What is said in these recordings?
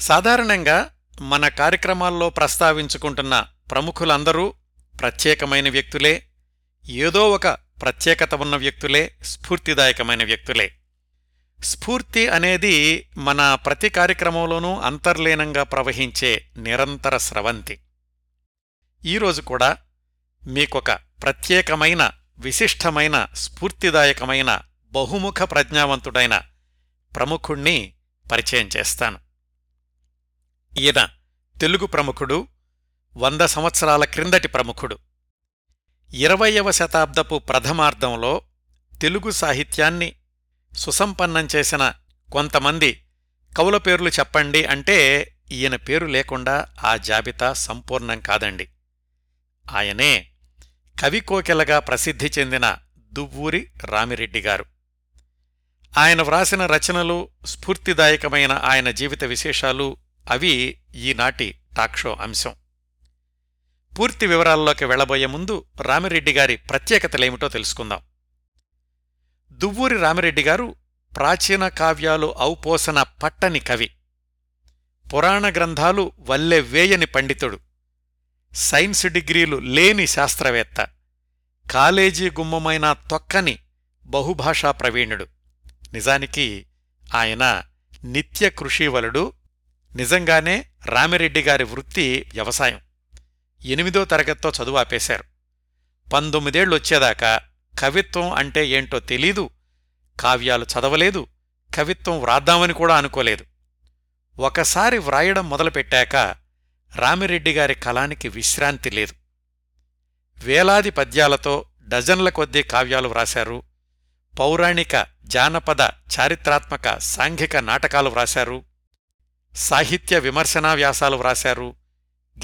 సాధారణంగా మన కార్యక్రమాల్లో ప్రస్తావించుకుంటున్న ప్రముఖులందరూ ప్రత్యేకమైన వ్యక్తులే ఏదో ఒక ప్రత్యేకత ఉన్న వ్యక్తులే స్ఫూర్తిదాయకమైన వ్యక్తులే. స్ఫూర్తి అనేది మన ప్రతి కార్యక్రమంలోనూ అంతర్లీనంగా ప్రవహించే నిరంతర స్రవంతి. ఈరోజు కూడా మీకొక ప్రత్యేకమైన విశిష్టమైన స్ఫూర్తిదాయకమైన బహుముఖ ప్రజ్ఞావంతుడైన ప్రముఖుణ్ణి పరిచయం చేస్తాను. ఈయన తెలుగు ప్రముఖుడు వంద సంవత్సరాల క్రిందటి ప్రముఖుడు. ఇరవయవ శతాబ్దపు ప్రథమార్ధంలో తెలుగు సాహిత్యాన్ని సుసంపన్నం చేసిన కొంతమంది కవుల పేర్లు చెప్పండి అంటే ఈయన పేరు లేకుండా ఆ జాబితా సంపూర్ణం కాదండి. ఆయనే కవికోకెలగా ప్రసిద్ధి చెందిన దువ్వూరి రామిరెడ్డి గారు. ఆయన వ్రాసిన రచనలు స్ఫూర్తిదాయకమైన ఆయన జీవిత విశేషాలు అవి ఈనాటి టాక్షో అంశం. పూర్తి వివరాల్లోకి వెళ్ళబోయే ముందు రామిరెడ్డి గారి ప్రత్యేకతలేమిటో తెలుసుకుందాం. దువ్వూరి రామిరెడ్డి గారు ప్రాచీన కావ్యాలు ఔపోసన పట్టని కవి. పురాణ గ్రంథాలు వల్లె వేయని పండితుడు. సైన్స్ డిగ్రీలు లేని శాస్త్రవేత్త. కాలేజీ గుమ్మమైన తొక్కని బహుభాషా ప్రవీణుడు. నిజానికి ఆయన నిత్య కృషివలుడు నిజంగానే రామిరెడ్డి గారి వృత్తి వ్యవసాయం. ఎనిమిదో తరగతితో చదువు ఆపేశారు. పంతొమ్మిదేళ్ళొచ్చేదాకా కవిత్వం అంటే ఏంటో తెలీదు కావ్యాలు చదవలేదు కవిత్వం వ్రాద్దామని కూడా అనుకోలేదు. ఒకసారి వ్రాయడం మొదలుపెట్టాక రామిరెడ్డి గారి కలానికి విశ్రాంతి లేదు. వేలాది పద్యాలతో డజన్ల కొద్దీ కావ్యాలు వ్రాశారు. పౌరాణిక జానపద చారిత్రాత్మక సాంఘిక నాటకాలు వ్రాశారు. సాహిత్య విమర్శనా వ్యాసాలు వ్రాశారు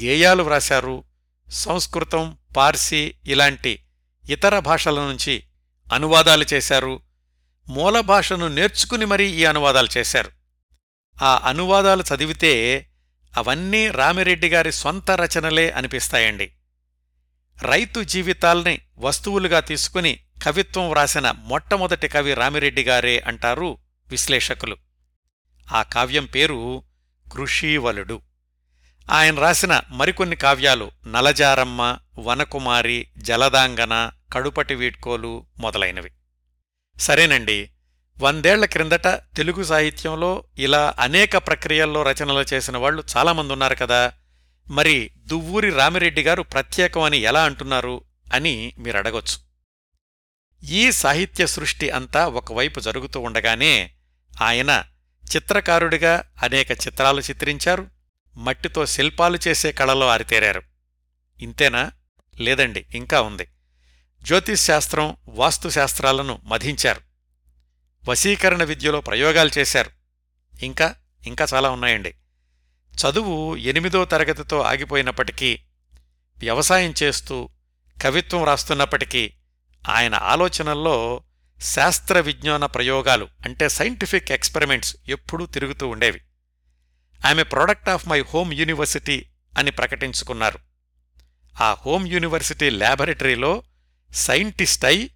గేయాలు వ్రాశారు సంస్కృతం పార్సీ ఇలాంటి ఇతర భాషల నుంచి అనువాదాలు చేశారు. మూల భాషను నేర్చుకుని మరీ ఈ అనువాదాలు చేశారు. ఆ అనువాదాలు చదివితే అవన్నీ రామిరెడ్డి గారి సొంత రచనలే అనిపిస్తాయండి. రైతు జీవితాల్ని వస్తువులుగా తీసుకుని కవిత్వం వ్రాసిన మొట్టమొదటి కవి రామిరెడ్డి గారే అంటారు విశ్లేషకులు. ఆ కావ్యం పేరు కృషీవలుడు. ఆయన రాసిన మరికొన్ని కావ్యాలు నలజారమ్మ వనకుమారి జలదాంగన కడుపటి వీడ్కోలు మొదలైనవి. సరేనండి వందేళ్ళ క్రిందట తెలుగు సాహిత్యంలో ఇలా అనేక ప్రక్రియల్లో రచనలు చేసిన వాళ్ళు చాలామంది ఉన్నారు కదా. మరి దువ్వూరి రామిరెడ్డి గారు ప్రత్యేకం అని ఎలా అంటున్నారు అని మీరు అడగొచ్చు. ఈ సాహిత్య సృష్టి అంతా ఒకవైపు జరుగుతూ ఉండగానే ఆయన చిత్రకారుడిగా అనేక చిత్రాలు చిత్రించారు. మట్టితో శిల్పాలు చేసే కళలో ఆరితేరారు ఇంతేనా? లేదండి ఇంకా ఉంది. జ్యోతిశ్శాస్త్రం వాస్తుశాస్త్రాలను మధించారు. వశీకరణ విద్యలో ప్రయోగాలు చేశారు. ఇంకా ఇంకా చాలా ఉన్నాయండి. చదువు ఎనిమిదో తరగతితో ఆగిపోయినప్పటికీ వ్యవసాయం చేస్తూ కవిత్వం రాస్తున్నప్పటికీ ఆయన ఆలోచనల్లో శాస్త్ర విజ్ఞాన ప్రయోగాలు అంటే సైంటిఫిక్ ఎక్స్పెరిమెంట్స్ ఎప్పుడూ తిరుగుతూ ఉండేవి. ఆమె product of my home university అని ప్రకటించుకున్నారు. ఆ హోమ్ యూనివర్సిటీ ల్యాబొరేటరీలో సైంటిస్ట్ అయి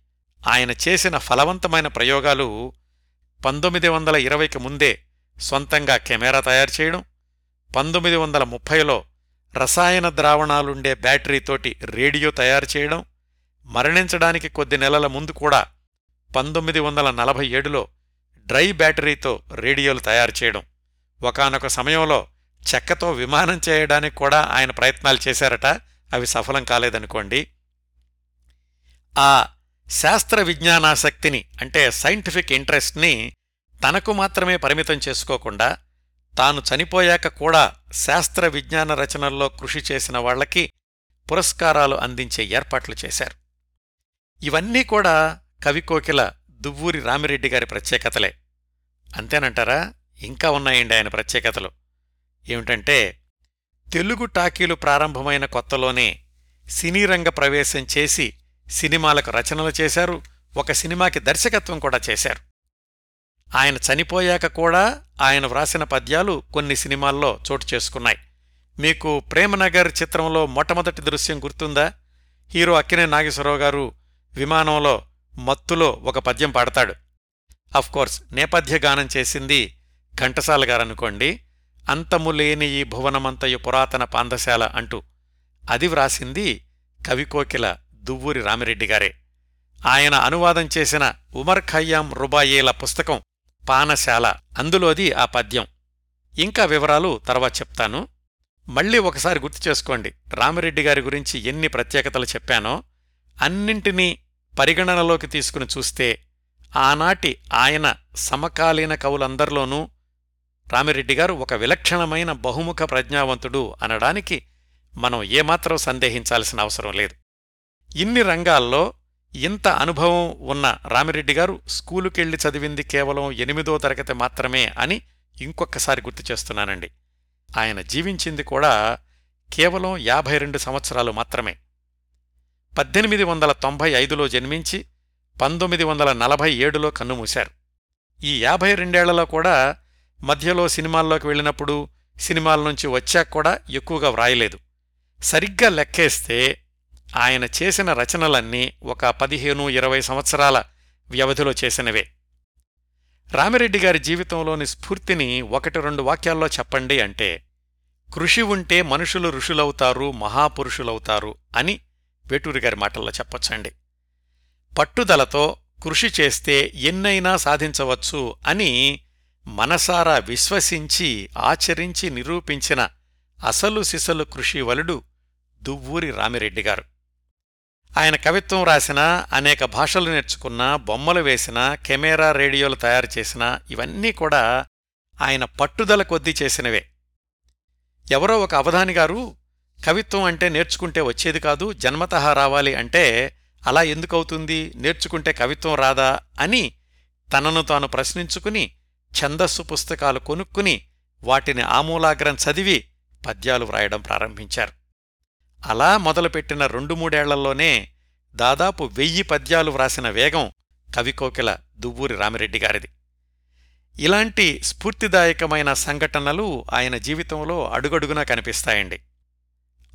ఆయన చేసిన ఫలవంతమైన ప్రయోగాలు పంతొమ్మిది వందల ఇరవైకి ముందే సొంతంగా కెమెరా తయారు చేయడం పంతొమ్మిది వందల ముప్పైలో రసాయన ద్రావణాలుండే బ్యాటరీతోటి రేడియో తయారు చేయడం మరణించడానికి కొద్ది నెలల ముందు కూడా పంతొమ్మిది వందల నలభై ఏడులో డ్రై బ్యాటరీతో రేడియోలు తయారు చేయడం. ఒకనొక సమయంలో చెక్కతో విమానం చేయడానికి కూడా ఆయన ప్రయత్నాలు చేశారట. అవి సఫలం కాలేదనుకోండి. ఆ శాస్త్ర విజ్ఞానాసక్తిని అంటే సైంటిఫిక్ ఇంట్రెస్ట్ని తనకు మాత్రమే పరిమితం చేసుకోకుండా తాను చనిపోయాక కూడా శాస్త్ర విజ్ఞాన రచనల్లో కృషి చేసిన వాళ్ళకి పురస్కారాలు అందించే ఏర్పాట్లు చేశారు. ఇవన్నీ కూడా కవికోకిల దువ్వూరి రామిరెడ్డి గారి ప్రత్యేకతలే. అంతేనంటారా? ఇంకా ఉన్నాయండి ఆయన ప్రత్యేకతలు. ఏమిటంటే తెలుగు టాకీలు ప్రారంభమైన కొత్తలోనే సినీ రంగ ప్రవేశం చేసి సినిమాలకు రచనలు చేశారు ఒక సినిమాకి దర్శకత్వం కూడా చేశారు. ఆయన చనిపోయాక కూడా ఆయన వ్రాసిన పద్యాలు కొన్ని సినిమాల్లో చోటు చేసుకున్నాయి. మీకు ప్రేమనగర్ చిత్రంలో మొట్టమొదటి దృశ్యం గుర్తుందా? హీరో అక్కినే నాగేశ్వరరావు గారు విమానంలో మత్తులో ఒక పద్యం పాడతాడు. కోర్స్ నేపథ్య గానం చేసింది ఘంటసాల గారనుకోండి. అంతములేని ఈ భువనమంతయు పురాతన పాందశాల అంటూ అది వ్రాసింది కవికోకిల దువ్వూరి రామిరెడ్డి గారే. ఆయన అనువాదం చేసిన ఉమర్ ఖయ్యాం రుబాయేల పుస్తకం పానశాల అందులోది ఆ పద్యం. ఇంకా వివరాలు తర్వాత చెప్తాను. మళ్ళీ ఒకసారి గుర్తు చేసుకోండి రామిరెడ్డి గారి గురించి ఎన్ని ప్రత్యేకతలు చెప్పానో అన్నింటినీ పరిగణనలోకి తీసుకుని చూస్తే ఆనాటి ఆయన సమకాలీన కవులందరిలోనూ రామిరెడ్డి గారు ఒక విలక్షణమైన బహుముఖ ప్రజ్ఞావంతుడు అనడానికి మనం ఏమాత్రం సందేహించాల్సిన అవసరం లేదు. ఇన్ని రంగాల్లో ఇంత అనుభవం ఉన్న రామిరెడ్డి గారు స్కూలుకెళ్ళి చదివింది కేవలం ఎనిమిదో తరగతి మాత్రమే అని ఇంకొకసారి గుర్తు చేస్తున్నానండి. ఆయన జీవించింది కూడా కేవలం యాభై రెండు సంవత్సరాలు మాత్రమే. పద్దెనిమిది వందల తొంభై ఐదులో జన్మించి పంతొమ్మిది వందల నలభై ఏడులో కన్నుమూశారు. ఈ యాభై రెండేళ్ళలో కూడా మధ్యలో సినిమాల్లోకి వెళ్ళినప్పుడు సినిమాల నుంచి వచ్చాక కూడా ఎక్కువగా వ్రాయలేదు. సరిగ్గా లెక్కేస్తే ఆయన చేసిన రచనలన్నీ ఒక పదిహేను ఇరవై సంవత్సరాల వ్యవధిలో చేసినవే. రామిరెడ్డి గారి జీవితంలోని స్ఫూర్తిని ఒకటి రెండు వాక్యాల్లో చెప్పండి అంటే కృషి ఉంటే మనుషులు ఋషులవుతారు మహాపురుషులవుతారు అని వేటూరి గారి మాటల్లో చెప్పొచ్చండి. పట్టుదలతో కృషి చేస్తే ఎన్నైనా సాధించవచ్చు అని మనసారా విశ్వసించి ఆచరించి నిరూపించిన అసలు సిసలు కృషివలుడు దువ్వూరి రామిరెడ్డి గారు. ఆయన కవిత్వం రాసినా అనేక భాషలు నేర్చుకున్న బొమ్మలు వేసినా కెమెరా రేడియోలు తయారు చేసినా ఇవన్నీ కూడా ఆయన పట్టుదల కొద్దీ చేసినవే. ఎవరో ఒక అవధాని గారు కవిత్వం అంటే నేర్చుకుంటే వచ్చేది కాదు జన్మతః రావాలి అంటే అలా ఎందుకవుతుంది? నేర్చుకుంటే కవిత్వం రాదా? అని తనను తాను ప్రశ్నించుకుని ఛందస్సు పుస్తకాలు కొనుక్కుని వాటిని ఆమూలాగ్రం చదివి పద్యాలు వ్రాయడం ప్రారంభించారు. అలా మొదలుపెట్టిన రెండు మూడేళ్ళలోనే దాదాపు వెయ్యి పద్యాలు వ్రాసిన వేగం కవికోకిల దువ్వూరి రామిరెడ్డి గారిది. ఇలాంటి స్ఫూర్తిదాయకమైన సంఘటనలు ఆయన జీవితంలో అడుగడుగునా కనిపిస్తాయండి.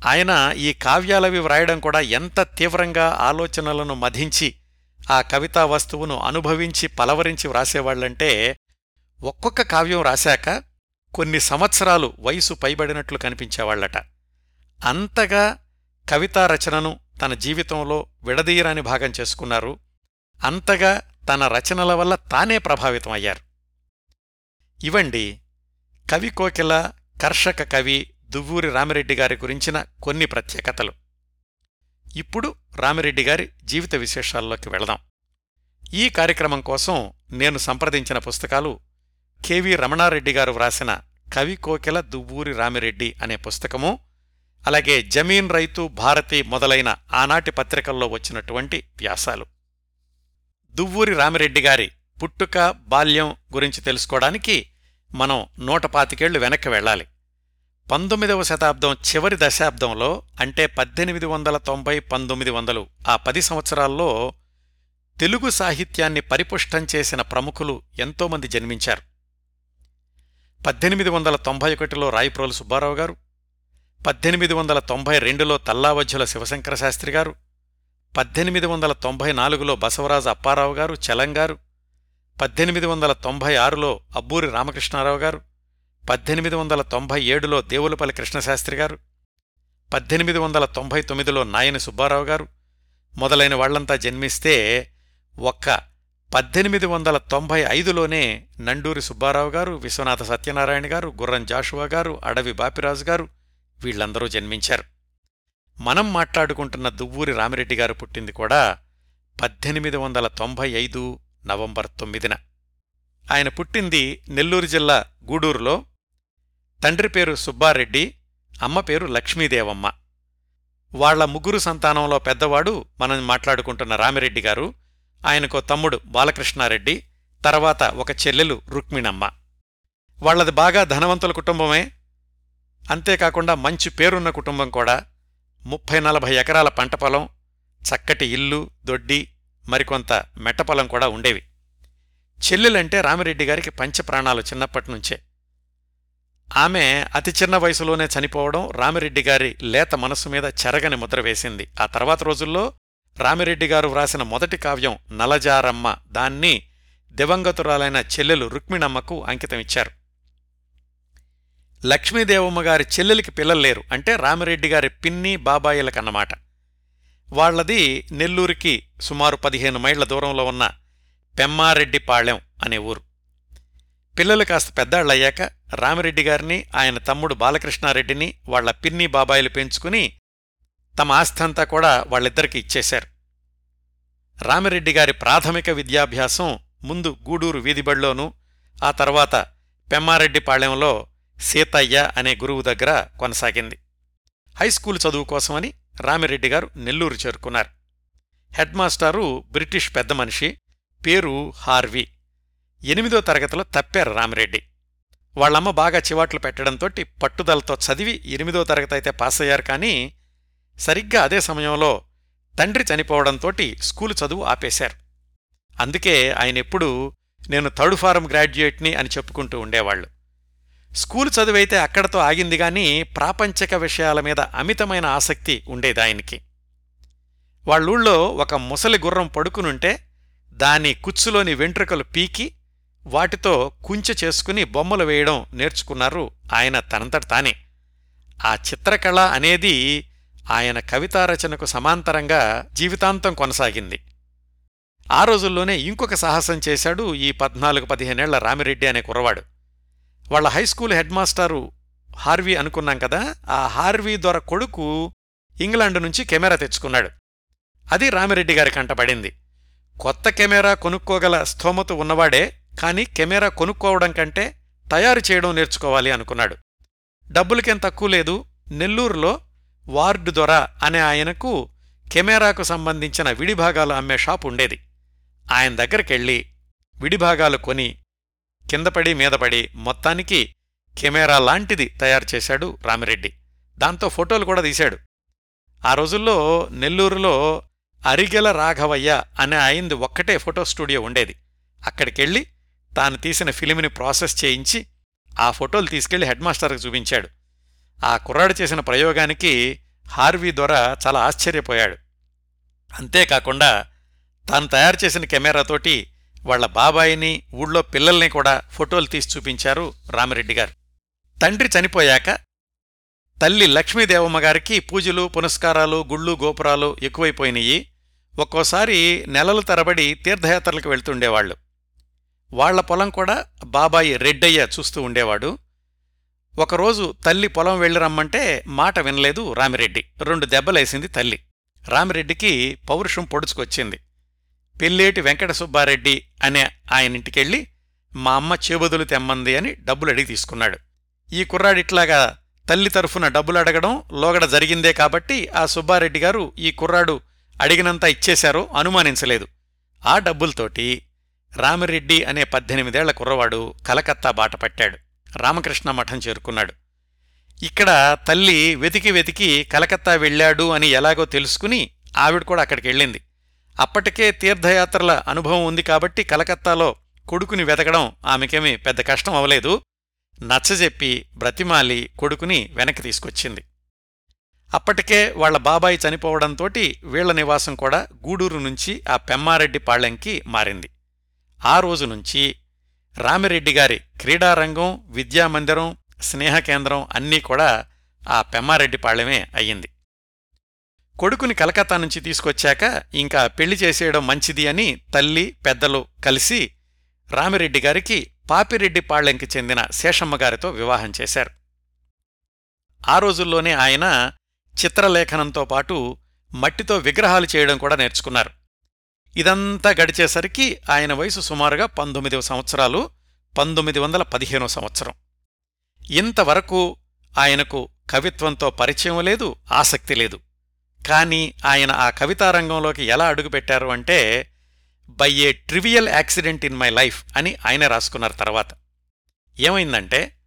ఆయన ఈ కావ్యాలవి వ్రాయడం కూడా ఎంత తీవ్రంగా ఆలోచనలను మధించి ఆ కవితా వస్తువును అనుభవించి పలవరించి వ్రాసేవాళ్ళంటే ఒక్కొక్క కావ్యం రాశాక కొన్ని సంవత్సరాలు వయసు పైబడినట్లు కనిపించేవాళ్ళట అంతగా కవితా రచనను తన జీవితంలో విడదీయరాని భాగం చేసుకున్నారు. అంతగా తన రచనల వల్ల తానే ప్రభావితం అయ్యారు. ఇవండి కవి కోకిల కర్షక కవి దువ్వూరి రామిరెడ్డి గారి గురించిన కొన్ని ప్రత్యేకతలు. ఇప్పుడు రామిరెడ్డి గారి జీవిత విశేషాల్లోకి వెళదాం. ఈ కార్యక్రమం కోసం నేను సంప్రదించిన పుస్తకాలు కెవి రమణారెడ్డి గారు వ్రాసిన కవి కోకిల దువ్వూరి రామిరెడ్డి అనే పుస్తకము అలాగే జమీన్ రైతు భారతి మొదలైన ఆనాటి పత్రికల్లో వచ్చినటువంటి వ్యాసాలు. దువ్వూరి రామిరెడ్డి గారి పుట్టుక బాల్యం గురించి తెలుసుకోవడానికి మనం నూట పాతికేళ్ళు వెనక్కి వెళ్ళాలి. పంతొమ్మిదవ శతాబ్దం చివరి దశాబ్దంలో అంటే పద్దెనిమిది వందల తొంభై పంతొమ్మిది వందలు ఆ పది సంవత్సరాల్లో తెలుగు సాహిత్యాన్ని పరిపుష్టం చేసిన ప్రముఖులు ఎంతోమంది జన్మించారు. పద్దెనిమిది వందల తొంభై ఒకటిలో రాయప్రోలు సుబ్బారావు గారు పద్దెనిమిది వందల తొంభై రెండులో తల్లావజ్జుల శివశంకర శాస్త్రి గారు పద్దెనిమిది వందల తొంభై నాలుగులో బసవరాజు అప్పారావు గారు చలంగారు పద్దెనిమిది వందల తొంభై ఆరులో అబ్బూరి రామకృష్ణారావు గారు పద్దెనిమిది వందల తొంభై ఏడులో దేవులపల్లి కృష్ణశాస్త్రి గారు పద్దెనిమిది వందల తొంభై తొమ్మిదిలో నాయని సుబ్బారావు గారు మొదలైన వాళ్ళంతా జన్మిస్తే ఒక్క పద్దెనిమిది వందల తొంభై ఐదులోనే నండూరి సుబ్బారావు గారు విశ్వనాథ సత్యనారాయణ గారు గుర్రం జాషువా గారు అడవి బాపిరాజు గారు వీళ్ళందరూ జన్మించారు. మనం మాట్లాడుకుంటున్న దువ్వూరి రామిరెడ్డి గారు పుట్టింది కూడా పద్దెనిమిది వందల తొంభై ఐదు నవంబర్ తొమ్మిదిన. ఆయన పుట్టింది నెల్లూరు జిల్లా గూడూరులో తండ్రి పేరు సుబ్బారెడ్డి అమ్మ పేరు లక్ష్మీదేవమ్మ. వాళ్ళ ముగ్గురు సంతానంలో పెద్దవాడు మనం మాట్లాడుకుంటున్న రామిరెడ్డి గారు ఆయనకో తమ్ముడు బాలకృష్ణారెడ్డి తర్వాత ఒక చెల్లెలు రుక్మిణమ్మ. వాళ్ళది బాగా ధనవంతుల కుటుంబమే. అంతేకాకుండా మంచి పేరున్న కుటుంబం కూడా. ముప్పై నలభై ఎకరాల పంట పొలం చక్కటి ఇల్లు దొడ్డి మరికొంత మెట్టపొలం కూడా ఉండేవి. చెల్లెలంటే రామిరెడ్డి గారికి పంచప్రాణాలు చిన్నప్పటినుంచే ఆమె అతి చిన్న వయసులోనే చనిపోవడం రామిరెడ్డి గారి లేత మనస్సు మీద చెరగని ముద్ర వేసింది. ఆ తర్వాత రోజుల్లో రామిరెడ్డి గారు వ్రాసిన మొదటి కావ్యం నలజారమ్మ. దాన్ని దివంగతురాలైన చెల్లెలు రుక్మిణమ్మకు అంకితమిచ్చారు లక్ష్మీదేవమ్మ గారి చెల్లెలికి పిల్లలు లేరు అంటే రామిరెడ్డి గారి పిన్ని బాబాయిలకన్నమాట వాళ్ళది నెల్లూరికి సుమారు పదిహేను మైళ్ళ దూరంలో ఉన్న పెమ్మారెడ్డిపాళెం అనే ఊరు. పిల్లలు కాస్త పెద్దాళ్ళయ్యాక రామిరెడ్డి గారిని ఆయన తమ్ముడు బాలకృష్ణారెడ్డిని వాళ్ళ పిన్ని బాబాయిలు పెంచుకుని తమ ఆస్థంతా కూడా వాళ్ళిద్దరికి ఇచ్చేశారు. రామిరెడ్డి గారి ప్రాథమిక విద్యాభ్యాసం ముందు గూడూరు వీధిబడిలోనూ ఆ తర్వాత పెమ్మారెడ్డిపాళెంలో సీతయ్య అనే గురువు దగ్గర కొనసాగింది. హైస్కూల్ చదువు కోసమని రామిరెడ్డి గారు నెల్లూరు చేరుకున్నారు. హెడ్మాస్టారు బ్రిటిష్ పెద్ద మనిషి పేరు హార్వీ. ఎనిమిదో తరగతిలో తప్పారు రామిరెడ్డి. వాళ్ళమ్మ బాగా చివాట్లు పెట్టడంతోటి పట్టుదలతో చదివి ఎనిమిదో తరగతి అయితే పాస్ అయ్యారు కానీ సరిగ్గా అదే సమయంలో తండ్రి చనిపోవడంతోటి స్కూలు చదువు ఆపేశారు. అందుకే ఆయనెప్పుడూ నేను థర్డ్ ఫారం గ్రాడ్యుయేట్ని అని చెప్పుకుంటూ ఉండేవాళ్ళు స్కూలు చదువైతే అక్కడతో ఆగింది గాని ప్రాపంచక విషయాల మీద అమితమైన ఆసక్తి ఉండేది ఆయనకి. వాళ్ళూళ్ళో ఒక ముసలి గుర్రం పడుకునుంటే దాని కుచ్చులోని వెంట్రుకలు పీకి వాటితో కుంచె చేసుకుని బొమ్మలు వేయడం నేర్చుకున్నారు ఆయన తనంతట తానే. ఆ చిత్రకళ అనేది ఆయన కవితారచనకు సమాంతరంగా జీవితాంతం కొనసాగింది. ఆ రోజుల్లోనే ఇంకొక సాహసం చేశాడు ఈ పద్నాలుగు పదిహేనేళ్ళ రామిరెడ్డి అనే కుర్రవాడు. వాళ్ళ హైస్కూల్ హెడ్ మాస్టారు హార్వీ అనుకున్నాం కదా ఆ హార్వీ దొర కొడుకు ఇంగ్లాండ్ నుంచి కెమెరా తెచ్చుకున్నాడు. అది రామిరెడ్డి గారి కంటపడింది కొత్త కెమెరా కొనుక్కోగల స్థోమత ఉన్నవాడే కాని కెమెరా కొనుక్కోవడం కంటే తయారు చేయడం నేర్చుకోవాలి అనుకున్నాడు. డబ్బులకేం తక్కువ లేదు నెల్లూరులో వార్డు దొర అనే ఆయనకు కెమెరాకు సంబంధించిన విడిభాగాలు అమ్మే షాప్ ఉండేది. ఆయన దగ్గరికెళ్ళి విడిభాగాలు కొని కిందపడి మీదపడి మొత్తానికి కెమెరా లాంటిది తయారు చేశాడు రామిరెడ్డి. దాంతో ఫోటోలు కూడా తీశాడు. ఆ రోజుల్లో నెల్లూరులో అరిగెల రాఘవయ్య అనే అయింది ఒక్కటే ఫోటో స్టూడియో ఉండేది. అక్కడికెళ్ళి తాను తీసిన ఫిలింని ప్రాసెస్ చేయించి ఆ ఫోటోలు తీసుకెళ్ళి హెడ్ మాస్టర్కి చూపించాడు. ఆ కుర్రాడు చేసిన ప్రయోగానికి హార్వీ దొర చాలా ఆశ్చర్యపోయాడు. అంతేకాకుండా తాను తయారు చేసిన కెమెరాతోటి వాళ్ళ బాబాయిని ఊళ్ళో పిల్లల్ని కూడా ఫోటోలు తీసి చూపించారు రామిరెడ్డి గారు. తండ్రి చనిపోయాక తల్లి లక్ష్మీదేవమ్మ గారికి పూజలు పునస్కారాలు గుళ్ళు గోపురాలు ఎక్కువైపోయినాయి. ఒక్కోసారి నెలలు తరబడి తీర్థయాత్రలకు వెళ్తుండేవాళ్ళు వాళ్ళ పొలం కూడా బాబాయి రెడ్డయ్య చూస్తూ ఉండేవాడు. ఒకరోజు తల్లి పొలం వెళ్ళి రమ్మంటే మాట వినలేదు రామిరెడ్డి. రెండు దెబ్బలేసింది తల్లి. రామిరెడ్డికి పౌరుషం పొడుచుకొచ్చింది. పెళ్ళేటి వెంకట సుబ్బారెడ్డి అనే ఆయనింటికెళ్ళి మా అమ్మ చేబదులు తెమ్మంది అని డబ్బులు అడిగి తీసుకున్నాడు. ఈ కుర్రాడిట్లాగా తల్లి తరఫున డబ్బులు అడగడం లోగడ జరిగిందే కాబట్టి ఆ సుబ్బారెడ్డి గారు ఈ కుర్రాడు అడిగినంత ఇచ్చేశారో అనుమానించలేదు. ఆ డబ్బులతోటి రామిరెడ్డి అనే పద్దెనిమిదేళ్ళ కుర్రవాడు కలకత్తా బాట పట్టాడు. రామకృష్ణ మఠం చేరుకున్నాడు. ఇక్కడ తల్లి వెతికి వెతికి కలకత్తా వెళ్ళాడు అని ఎలాగో తెలుసుకుని ఆవిడ కూడా అక్కడికి వెళ్ళింది. అప్పటికే తీర్థయాత్రల అనుభవం ఉంది కాబట్టి కలకత్తాలో కొడుకుని వెతకడం ఆమెకేమీ పెద్ద కష్టం అవలేదు నచ్చజెప్పి బ్రతిమాలి కొడుకుని వెనక్కి తీసుకొచ్చింది. అప్పటికే వాళ్ళ బాబాయి చనిపోవడంతోటి వీళ్ళ నివాసం కూడా గూడూరు నుంచి ఆ పెమ్మారెడ్డి పాళ్ళెంకి మారింది. ఆ రోజు నుంచి రామిరెడ్డి గారి క్రీడారంగం విద్యామందిరం స్నేహకేంద్రం అన్నీ కూడా ఆ పెమ్మారెడ్డిపాళ్యమే అయ్యింది. కొడుకుని కలకత్తా నుంచి తీసుకొచ్చాక ఇంకా పెళ్ళి చేసేయడం మంచిది అని తల్లి పెద్దలు కలిసి రామిరెడ్డి గారికి పాపిరెడ్డి పాళ్ళెంకి చెందిన శేషమ్మగారితో వివాహం చేశారు. ఆ రోజుల్లోనే ఆయన చిత్రలేఖనంతో పాటు మట్టితో విగ్రహాలు చేయడం కూడా నేర్చుకున్నారు. ఇదంతా గడిచేసరికి ఆయన వయసు సుమారుగా పంతొమ్మిదవ సంవత్సరాలు పంతొమ్మిది వందల పదిహేనో సంవత్సరం. ఇంతవరకు ఆయనకు కవిత్వంతో పరిచయం లేదు ఆసక్తి లేదు. కాని ఆయన ఆ కవితారంగంలోకి ఎలా అడుగుపెట్టారు అంటే by a trivial accident in my life అని ఆయన రాసుకున్నారు తర్వాత. ఏమైందంటే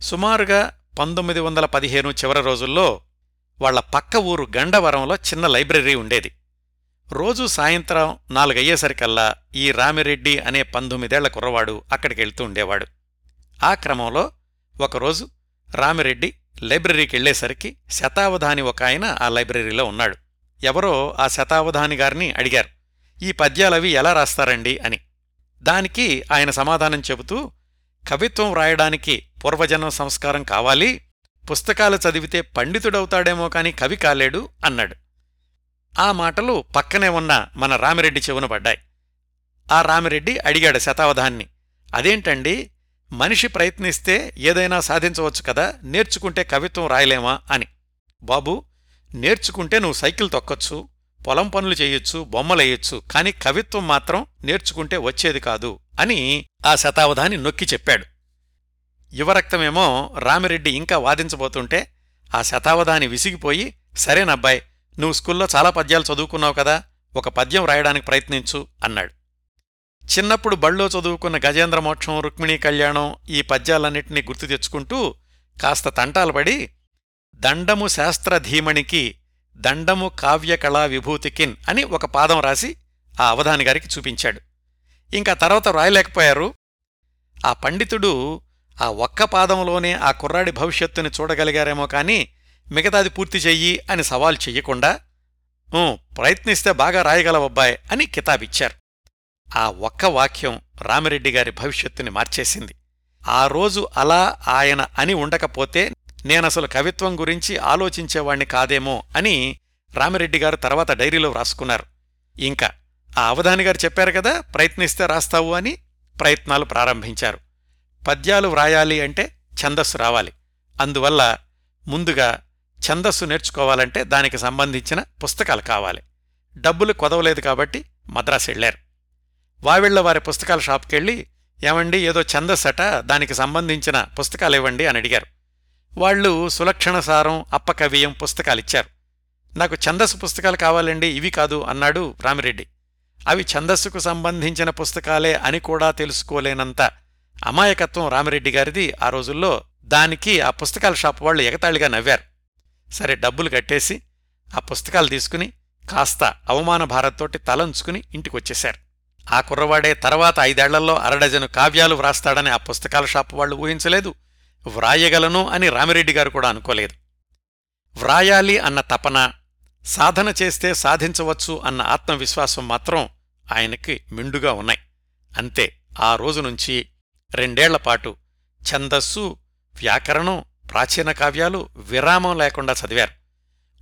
సుమారుగా పంతొమ్మిది వందల పదిహేను చివరి రోజుల్లో వాళ్ళ పక్క ఊరు గండవరంలో చిన్న లైబ్రరీ ఉండేది. రోజూ సాయంత్రం నాలుగయ్యేసరికల్లా ఈ రామిరెడ్డి అనే పంతొమ్మిదేళ్ళ కుర్రవాడు అక్కడికెళ్తూ ఉండేవాడు. ఆ క్రమంలో ఒకరోజు రామిరెడ్డి లైబ్రరీకెళ్ళేసరికి శతావధాని ఒక ఆయన ఆ లైబ్రరీలో ఉన్నాడు. ఎవరో ఆ శతావధాని గారిని అడిగారు ఈ పద్యాలవి ఎలా రాస్తారండి? అని. దానికి ఆయన సమాధానం చెబుతూ కవిత్వం రాయడానికి పూర్వజన్మ సంస్కారం కావాలి పుస్తకాలు చదివితే పండితుడవుతాడేమో కాని కవి కాలేడు అన్నాడు. ఆ మాటలు పక్కనే ఉన్న మన రామిరెడ్డి చెవున పడ్డాయి. ఆ రామిరెడ్డి అడిగాడు శతావధాన్ని. అదేంటండి? మనిషి ప్రయత్నిస్తే ఏదైనా సాధించవచ్చు కదా? నేర్చుకుంటే కవిత్వం రాయలేమా? అని. బాబు నేర్చుకుంటే నువ్వు సైకిల్ తొక్కొచ్చు పొలం పనులు చేయొచ్చు బొమ్మలేయొచ్చు కాని కవిత్వం మాత్రం నేర్చుకుంటే వచ్చేది కాదు అని ఆ శతావధాని నొక్కి చెప్పాడు. యువరక్తమేమో రామిరెడ్డి ఇంకా వాదించబోతుంటే ఆ శతావధాని విసిగిపోయి సరేనబ్బాయ్ నువ్వు స్కూల్లో చాలా పద్యాలు చదువుకున్నావు కదా ఒక పద్యం రాయడానికి ప్రయత్నించు అన్నాడు. చిన్నప్పుడు బళ్ళో చదువుకున్న గజేంద్ర మోక్షం రుక్మిణీ కళ్యాణం ఈ పద్యాలన్నింటినీ గుర్తు తెచ్చుకుంటూ కాస్త తంటాలు పడి దండము శాస్త్రధీమణికి దండము కావ్యకళా విభూతికిన్ అని ఒక పాదం రాసి ఆ అవధాని గారికి చూపించాడు. ఇంకా తర్వాత రాయలేకపోయారు. ఆ పండితుడు ఆ ఒక్క పాదంలోనే ఆ కుర్రాడి భవిష్యత్తుని చూడగలిగారేమో కాని మిగతాది పూర్తి చెయ్యి అని సవాల్ చెయ్యకుండా ప్రయత్నిస్తే బాగా రాయగలవబ్బాయ్ అని కితాబిచ్చారు. ఆ ఒక్క వాక్యం రామిరెడ్డి గారి భవిష్యత్తుని మార్చేసింది. ఆ రోజు అలా ఆయన అని ఉండకపోతే నేనసలు కవిత్వం గురించి ఆలోచించేవాణ్ణి కాదేమో అని రామిరెడ్డి గారు తర్వాత డైరీలో వ్రాసుకున్నారు. ఇంకా ఆ అవధాని గారు చెప్పారు కదా ప్రయత్నిస్తే రాస్తావు అని ప్రయత్నాలు ప్రారంభించారు. పద్యాలు వ్రాయాలి అంటే ఛందస్సు రావాలి. అందువల్ల ముందుగా ఛందస్సు నేర్చుకోవాలంటే దానికి సంబంధించిన పుస్తకాలు కావాలి. డబ్బులు కొదవలేదు కాబట్టి మద్రాసు వెళ్ళారు. వావిళ్ళ వారి పుస్తకాల షాప్కెళ్ళి ఏమండి ఏదో ఛందస్సట దానికి సంబంధించిన పుస్తకాలు ఇవ్వండి అని అడిగారు. వాళ్ళు సులక్షణసారం అప్పకవియం పుస్తకాలిచ్చారు నాకు ఛందస్సు పుస్తకాలు కావాలండి ఇవి కాదు అన్నాడు రామిరెడ్డి. అవి ఛందస్సుకు సంబంధించిన పుస్తకాలే అని కూడా తెలుసుకోలేనంత అమాయకత్వం రామిరెడ్డి గారిది ఆ రోజుల్లో. దానికి ఆ పుస్తకాల షాప్ వాళ్ళు ఎగతాళిగా నవ్వారు. సరే డబ్బులు కట్టేసి ఆ పుస్తకాలు తీసుకుని కాస్త అవమాన భారత్తోటి తలంచుకుని ఇంటికొచ్చేశారు. ఆ కుర్రవాడే తర్వాత ఐదేళ్ళలో అరడజను కావ్యాలు వ్రాస్తాడని ఆ పుస్తకాల షాపు వాళ్ళు ఊహించలేదు. వ్రాయగలను అని రామిరెడ్డి గారు కూడా అనుకోలేదు. వ్రాయాలి అన్న తపన సాధన చేస్తే సాధించవచ్చు అన్న ఆత్మవిశ్వాసం మాత్రం ఆయనకి మిండుగా ఉన్నాయి. అంతే ఆ రోజు నుంచి రెండేళ్ళపాటు ఛందస్సు వ్యాకరణం ప్రాచీన కావ్యాలు విరామం లేకుండా చదివారు.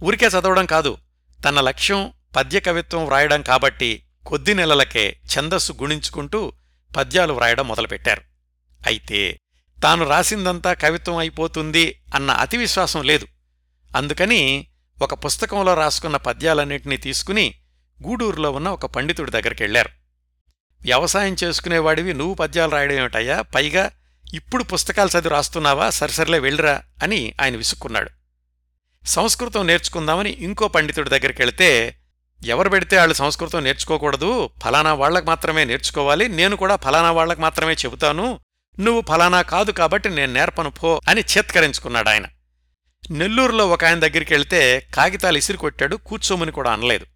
ఊరికే చదవడం కాదు తన లక్ష్యం పద్య కవిత్వం వ్రాయడం కాబట్టి కొద్ది నెలలకే ఛందస్సు గుణించుకుంటూ పద్యాలు వ్రాయడం మొదలుపెట్టారు. అయితే తాను రాసిందంతా కవిత్వం అయిపోతుంది అన్న అతి విశ్వాసం లేదు. అందుకని ఒక పుస్తకంలో రాసుకున్న పద్యాలన్నింటినీ తీసుకుని గూడూరులో ఉన్న ఒక పండితుడి దగ్గరికెళ్ళారు. వ్యవసాయం చేసుకునేవాడివి నువ్వు పద్యాలు రాయడం ఏమిటయ్యా? పైగా ఇప్పుడు పుస్తకాలు చదివి రాస్తున్నావా? సరిసరిలే వెళ్ళిరా అని ఆయన విసుక్కున్నాడు. సంస్కృతం నేర్చుకుందామని ఇంకో పండితుడి దగ్గరికి వెళితే ఎవరు పెడితే వాళ్ళు సంస్కృతం నేర్చుకోకూడదు? ఫలానా వాళ్ళకు మాత్రమే నేర్చుకోవాలి. నేను కూడా ఫలానా వాళ్ళకు మాత్రమే చెబుతాను. నువ్వు ఫలానా కాదు కాబట్టి నేను నేర్పను పో అని చేత్కరించుకున్నాడు ఆయన. నెల్లూరులో ఒక ఆయన దగ్గరికి వెళ్తే కాగితాలు ఇసిరి కొట్టాడు కూర్చోమని కూడా అనలేదు.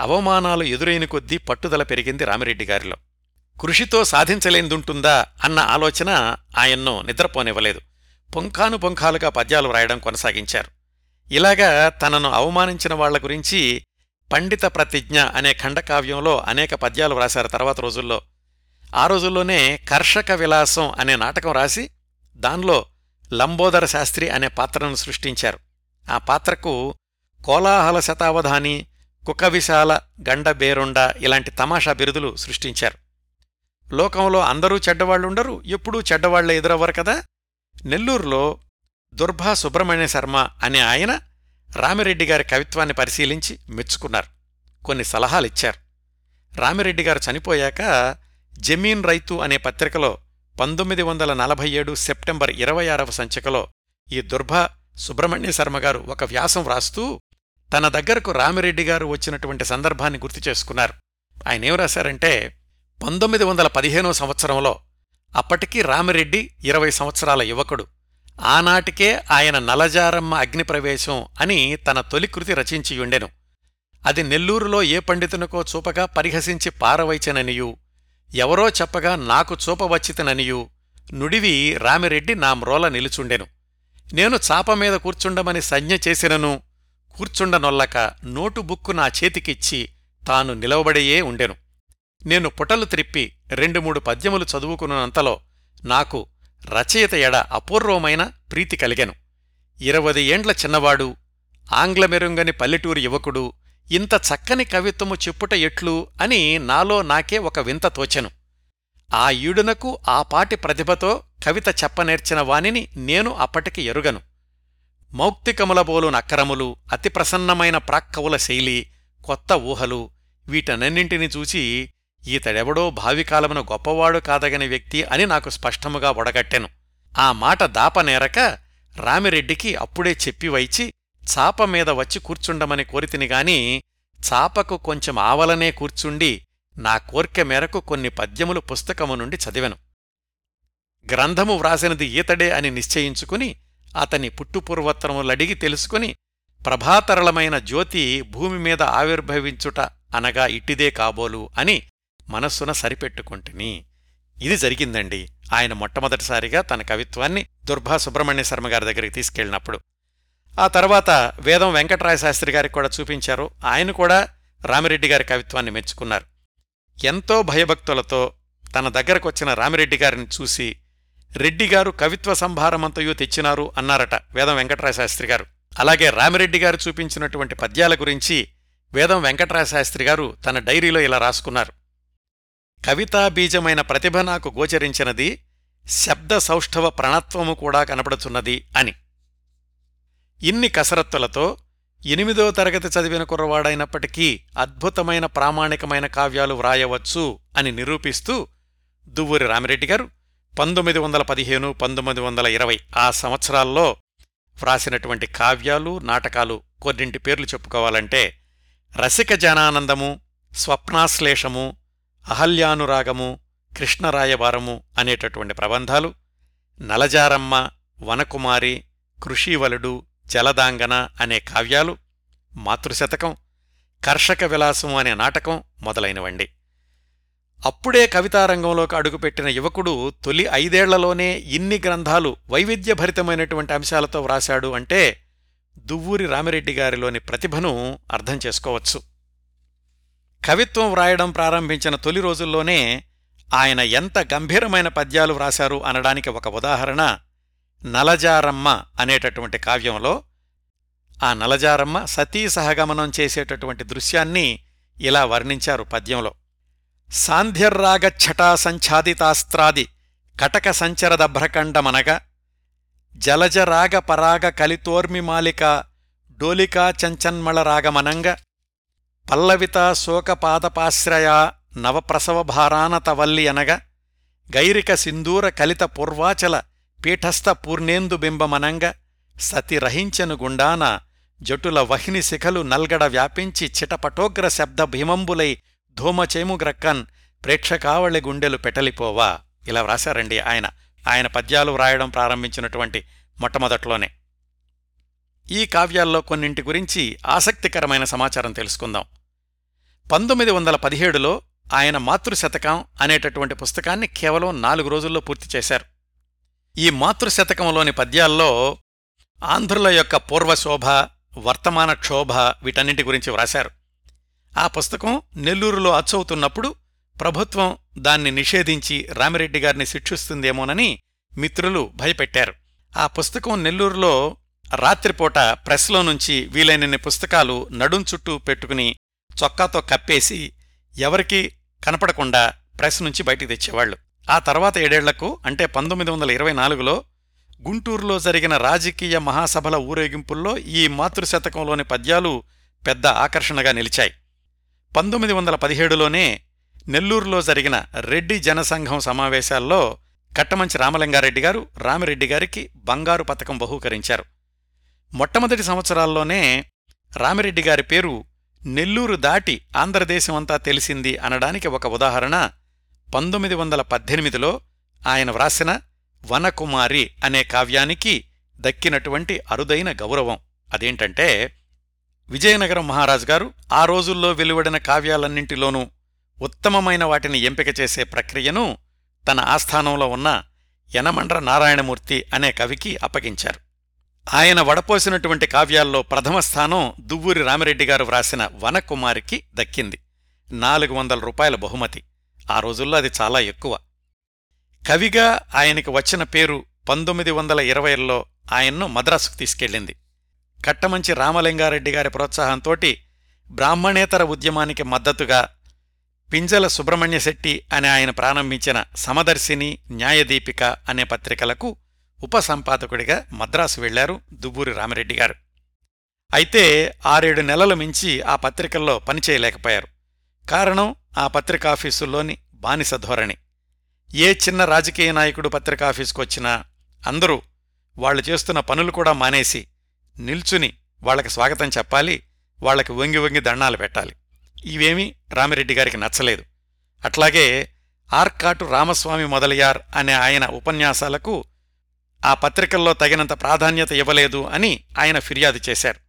అవమానాలు ఎదురైన కొద్దీ పట్టుదల పెరిగింది రామిరెడ్డి గారిలో. కృషితో సాధించలేందుంటుందా అన్న ఆలోచన ఆయన్ను నిద్రపోనివ్వలేదు. పుంఖాను పుంఖాలుగా పద్యాలు వ్రాయడం కొనసాగించారు. ఇలాగా తనను అవమానించిన వాళ్ళ గురించి పండిత ప్రతిజ్ఞ అనే ఖండకావ్యంలో అనేక పద్యాలు వ్రాశారు తర్వాత రోజుల్లో. ఆ రోజుల్లోనే కర్షక విలాసం అనే నాటకం రాసి దానిలో లంబోదర శాస్త్రి అనే పాత్రను సృష్టించారు. ఆ పాత్రకు కోలాహల శతావధాని కుకవిశాల గండబేరుండ ఇలాంటి తమాషా బిరుదులు సృష్టించారు. లోకంలో అందరూ చెడ్డవాళ్ళుండరు ఎప్పుడూ చెడ్డవాళ్ళే ఎదురవ్వరు కదా? నెల్లూరులో దుర్భా సుబ్రహ్మణ్య శర్మ అనే ఆయన రామిరెడ్డి గారి కవిత్వాన్ని పరిశీలించి మెచ్చుకున్నారు. కొన్ని సలహాలిచ్చారు రామిరెడ్డి గారు చనిపోయాక జమీన్ రైతు అనే పత్రికలో పంతొమ్మిది వందల నలభై ఏడు సెప్టెంబర్ ఇరవై ఆరవ సంచికలో ఈ దుర్భా సుబ్రహ్మణ్య శర్మ గారు ఒక వ్యాసం వ్రాస్తూ తన దగ్గరకు రామిరెడ్డి గారు వచ్చినటువంటి సందర్భాన్ని గుర్తు చేసుకున్నారు. ఆయనేం రాశారంటే పంతొమ్మిది వందల పదిహేనో సంవత్సరంలో అప్పటికి రామిరెడ్డి ఇరవై సంవత్సరాల యువకుడు. ఆనాటికే ఆయన నలజారమ్మ అగ్నిప్రవేశం అని తన తొలి కృతి రచించియుండెను. అది నెల్లూరులో ఏ పండితునికో చూపగా పరిహసించి పారవైచెననియు. ఎవరో చెప్పగా నాకు చూపవచ్చితననియు. నుడివి రామిరెడ్డి నా మ్రోల నిలుచుండెను. నేను చాపమీద కూర్చుండమని సంజ్ఞ చేసినను. కూర్చుండనొల్లక నోటు బుక్కు నా చేతికిచ్చి తాను నిలవబడియే ఉండెను. నేను పుటలు త్రిప్పి రెండు మూడు పద్యములు చదువుకున్నంతలో నాకు రచయిత ఎడ అపూర్వమైన ప్రీతి కలిగెను. ఇరవది ఏండ్ల చిన్నవాడు ఆంగ్లమెరుంగని పల్లెటూరి యువకుడు ఇంత చక్కని కవిత్వము చెప్పుట ఎట్లు అని నాలో నాకే ఒక వింత తోచెను. ఆ ఈడునకు ఆ పాటి ప్రతిభతో కవిత చెప్పనేర్చిన వానిని నేను అప్పటికి ఎరుగను. మౌక్తికములబోలు నక్కరములు అతి ప్రసన్నమైన ప్రాక్కవుల శైలి కొత్త ఊహలు వీటనన్నింటినీ చూచి ఈతడెవడో భావికాలమున గొప్పవాడు కాదగని వ్యక్తి అని నాకు స్పష్టముగా ఒడగట్టెను ఆ మాట దాపనేరక రామిరెడ్డికి అప్పుడే చెప్పి వైచి చాప మీద వచ్చి కూర్చుండమని కోరితినిగాని చాపకు కొంచెం ఆవలనే కూర్చుండి నా కోర్కె మేరకు కొన్ని పద్యములు పుస్తకము నుండి చదివెను. గ్రంథము వ్రాసినది ఈతడే అని నిశ్చయించుకుని అతని పుట్టుపూర్వోత్తరములడిగి తెలుసుకుని ప్రభాతరళమైన జ్యోతి భూమి మీద ఆవిర్భవించుట అనగా ఇట్టిదే కాబోలు అని మనస్సున సరిపెట్టుకుంటుని. ఇది జరిగిందండి. ఆయన మొట్టమొదటిసారిగా తన కవిత్వాన్ని దుర్భా సుబ్రహ్మణ్య శర్మ గారి దగ్గరికి తీసుకెళ్ళినప్పుడు. ఆ తర్వాత వేదం వెంకటరాయ శాస్త్రి గారికి కూడా చూపించారు. ఆయన కూడా రామిరెడ్డి గారి కవిత్వాన్ని మెచ్చుకున్నారు. ఎంతో భయభక్తులతో తన దగ్గరకొచ్చిన రామిరెడ్డి గారిని చూసి రెడ్డిగారు కవిత్వ సంభారమంతయు తెచ్చినారు అన్నారట వేదం వెంకటరాయ శాస్త్రి గారు. అలాగే రామిరెడ్డి గారు చూపించినటువంటి పద్యాల గురించి వేదం వెంకటరాయ శాస్త్రి గారు తన డైరీలో ఇలా రాసుకున్నారు. కవితాబీజమైన ప్రతిభ నాకు గోచరించినది శబ్ద సౌష్ఠవ ప్రణత్వము కూడా కనపడుచున్నది అని. ఇన్ని కసరత్తులతో ఎనిమిదో తరగతి చదివిన కుర్రవాడైనప్పటికీ అద్భుతమైన ప్రామాణికమైన కావ్యాలు వ్రాయవచ్చు అని నిరూపిస్తూ దువ్వూరి రామిరెడ్డి గారు పంతొమ్మిది వందల పదిహేను పంతొమ్మిది వందల ఇరవై ఆ సంవత్సరాల్లో వ్రాసినటువంటి కావ్యాలు నాటకాలు కొన్నింటి పేర్లు చెప్పుకోవాలంటే రసిక జనానందము స్వప్నాశ్లేషము అహల్యానురాగము కృష్ణరాయవారము అనేటటువంటి ప్రబంధాలు నలజారమ్మ వనకుమారి కృషివలుడు జలదాంగన అనే కావ్యాలు మాతృశతకం కర్షక విలాసం అనే నాటకం మొదలైనవండి. అప్పుడే కవితారంగంలోకి అడుగుపెట్టిన యువకుడు తొలి ఐదేళ్ళలోనే ఇన్ని గ్రంథాలు వైవిధ్యభరితమైనటువంటి అంశాలతో వ్రాశాడు అంటే దువ్వూరి రామిరెడ్డి గారిలోని ప్రతిభను అర్థం చేసుకోవచ్చు. కవిత్వం వ్రాయడం ప్రారంభించిన తొలి రోజుల్లోనే ఆయన ఎంత గంభీరమైన పద్యాలు వ్రాశారు అనడానికి ఒక ఉదాహరణ నలజారమ్మ అనేటటువంటి కావ్యంలో ఆ నలజారమ్మ సతీ సహగమనం చేసేటటువంటి దృశ్యాన్ని ఇలా వర్ణించారు పద్యంలో. సాంధ్యర్రాగఛటా సంఛాదితాస్త్రాది కటక సంచరదభ్రకండమనగ జలజరాగ పరాగ కలితోర్మిమాలిక డోలికా చంచన్మళరాగమనంగ పల్లవిత శోకపాదపాశ్రయా నవప్రసవభారానతవల్లి అనగ గైరిక సింధూర కలిత పూర్వాచల పీఠస్థ పూర్ణేందుబింబమనంగ సతిరహించెను గుండాన జటుల వహిని శిఖలు నల్గడ వ్యాపించి చిటపటోగ్ర శబ్ద భీమంబులై ధూమచేముగ్రక్కన్ ప్రేక్షకావళి గుండెలు పెటలిపోవా? ఇలా వ్రాశారండి ఆయన. ఆయన పద్యాలు వ్రాయడం ప్రారంభించినటువంటి మొట్టమొదట్లోనే. ఈ కావ్యాల్లో కొన్నింటి గురించి ఆసక్తికరమైన సమాచారం తెలుసుకుందాం. పంతొమ్మిది వందల పదిహేడులో ఆయన మాతృశతకం అనేటటువంటి పుస్తకాన్ని కేవలం నాలుగు రోజుల్లో పూర్తి చేశారు. ఈ మాతృశతకంలోని పద్యాల్లో ఆంధ్రుల యొక్క పూర్వశోభ వర్తమాన క్షోభ వీటన్నింటి గురించి వ్రాశారు. ఆ పుస్తకం నెల్లూరులో అచ్చవుతున్నప్పుడు ప్రభుత్వం దాన్ని నిషేధించి రామిరెడ్డి గారిని శిక్షిస్తుందేమోనని మిత్రులు భయపెట్టారు. ఆ పుస్తకం నెల్లూరులో రాత్రిపూట ప్రెస్లో నుంచి వీలైనన్ని పుస్తకాలు నడుం చుట్టూ పెట్టుకుని చొక్కాతో కప్పేసి ఎవరికీ కనపడకుండా ప్రెస్ నుంచి బయటికి తెచ్చేవాళ్ళు ఆ తర్వాత ఏడేళ్ళకు అంటే పంతొమ్మిది వందల ఇరవై నాలుగులో గుంటూరులో జరిగిన రాజకీయ మహాసభల ఊరేగింపుల్లో ఈ మాతృశతకంలోని పద్యాలు పెద్ద ఆకర్షణగా నిలిచాయి. పంతొమ్మిది వందల పదిహేడులోనే నెల్లూరులో జరిగిన రెడ్డి జనసంఘం సమావేశాల్లో కట్టమంచి రామలింగారెడ్డి గారు రామిరెడ్డి గారికి బంగారు పతకం బహూకరించారు. మొట్టమొదటి సంవత్సరాల్లోనే రామిరెడ్డి గారి పేరు నెల్లూరు దాటి ఆంధ్రదేశమంతా తెలిసింది అనడానికి ఒక ఉదాహరణ పంతొమ్మిది వందల పద్దెనిమిదిలో ఆయన వ్రాసిన వనకుమారి అనే కావ్యానికి దక్కినటువంటి అరుదైన గౌరవం. అదేంటంటే విజయనగరం మహారాజు గారు ఆ రోజుల్లో వెలువడిన కావ్యాలన్నింటిలోనూ ఉత్తమమైన వాటిని ఎంపిక చేసే ప్రక్రియను తన ఆస్థానంలో ఉన్న యనమండ్ర నారాయణమూర్తి అనే కవికి అప్పగించారు. ఆయన వడపోసినటువంటి కావ్యాల్లో ప్రథమ స్థానం దువ్వూరి రామిరెడ్డి గారు వ్రాసిన వనకుమారికి దక్కింది. నాలుగు వందల రూపాయల బహుమతి. ఆ రోజుల్లో అది చాలా ఎక్కువ. కవిగా ఆయనకి వచ్చిన పేరు పంతొమ్మిది వందల ఇరవైలో ఆయన్ను మద్రాసుకు తీసుకెళ్ళింది. కట్టమంచి రామలింగారెడ్డి గారి ప్రోత్సాహంతోటి బ్రాహ్మణేతర ఉద్యమానికి మద్దతుగా పింజల సుబ్రహ్మణ్యశెట్టి అని అనే ఆయన ప్రారంభించిన సమదర్శిని న్యాయదీపిక అనే పత్రికలకు ఉపసంపాదకుడిగా మద్రాసు వెళ్ళారు దుబ్బూరి రామిరెడ్డి గారు. అయితే ఆరేడు నెలలు మించి ఆ పత్రికల్లో పనిచేయలేకపోయారు. కారణం ఆ పత్రికాఫీసుల్లోని బానిస ధోరణి. ఏ చిన్న రాజకీయ నాయకుడు పత్రికాఫీసుకొచ్చినా అందరూ వాళ్ళు చేస్తున్న పనులు కూడా మానేసి నిల్చుని వాళ్ళకి స్వాగతం చెప్పాలి వాళ్ళకి వంగి వంగి దండాలు పెట్టాలి. ఇవేమీ రామిరెడ్డి గారికి నచ్చలేదు. అట్లాగే ఆర్కాటు రామస్వామి మొదలయార్ అనే ఆయన ఉపన్యాసాలకు ఆ పత్రికల్లో తగినంత ప్రాధాన్యత ఇవ్వలేదు అని ఆయన ఫిర్యాదు చేశారు.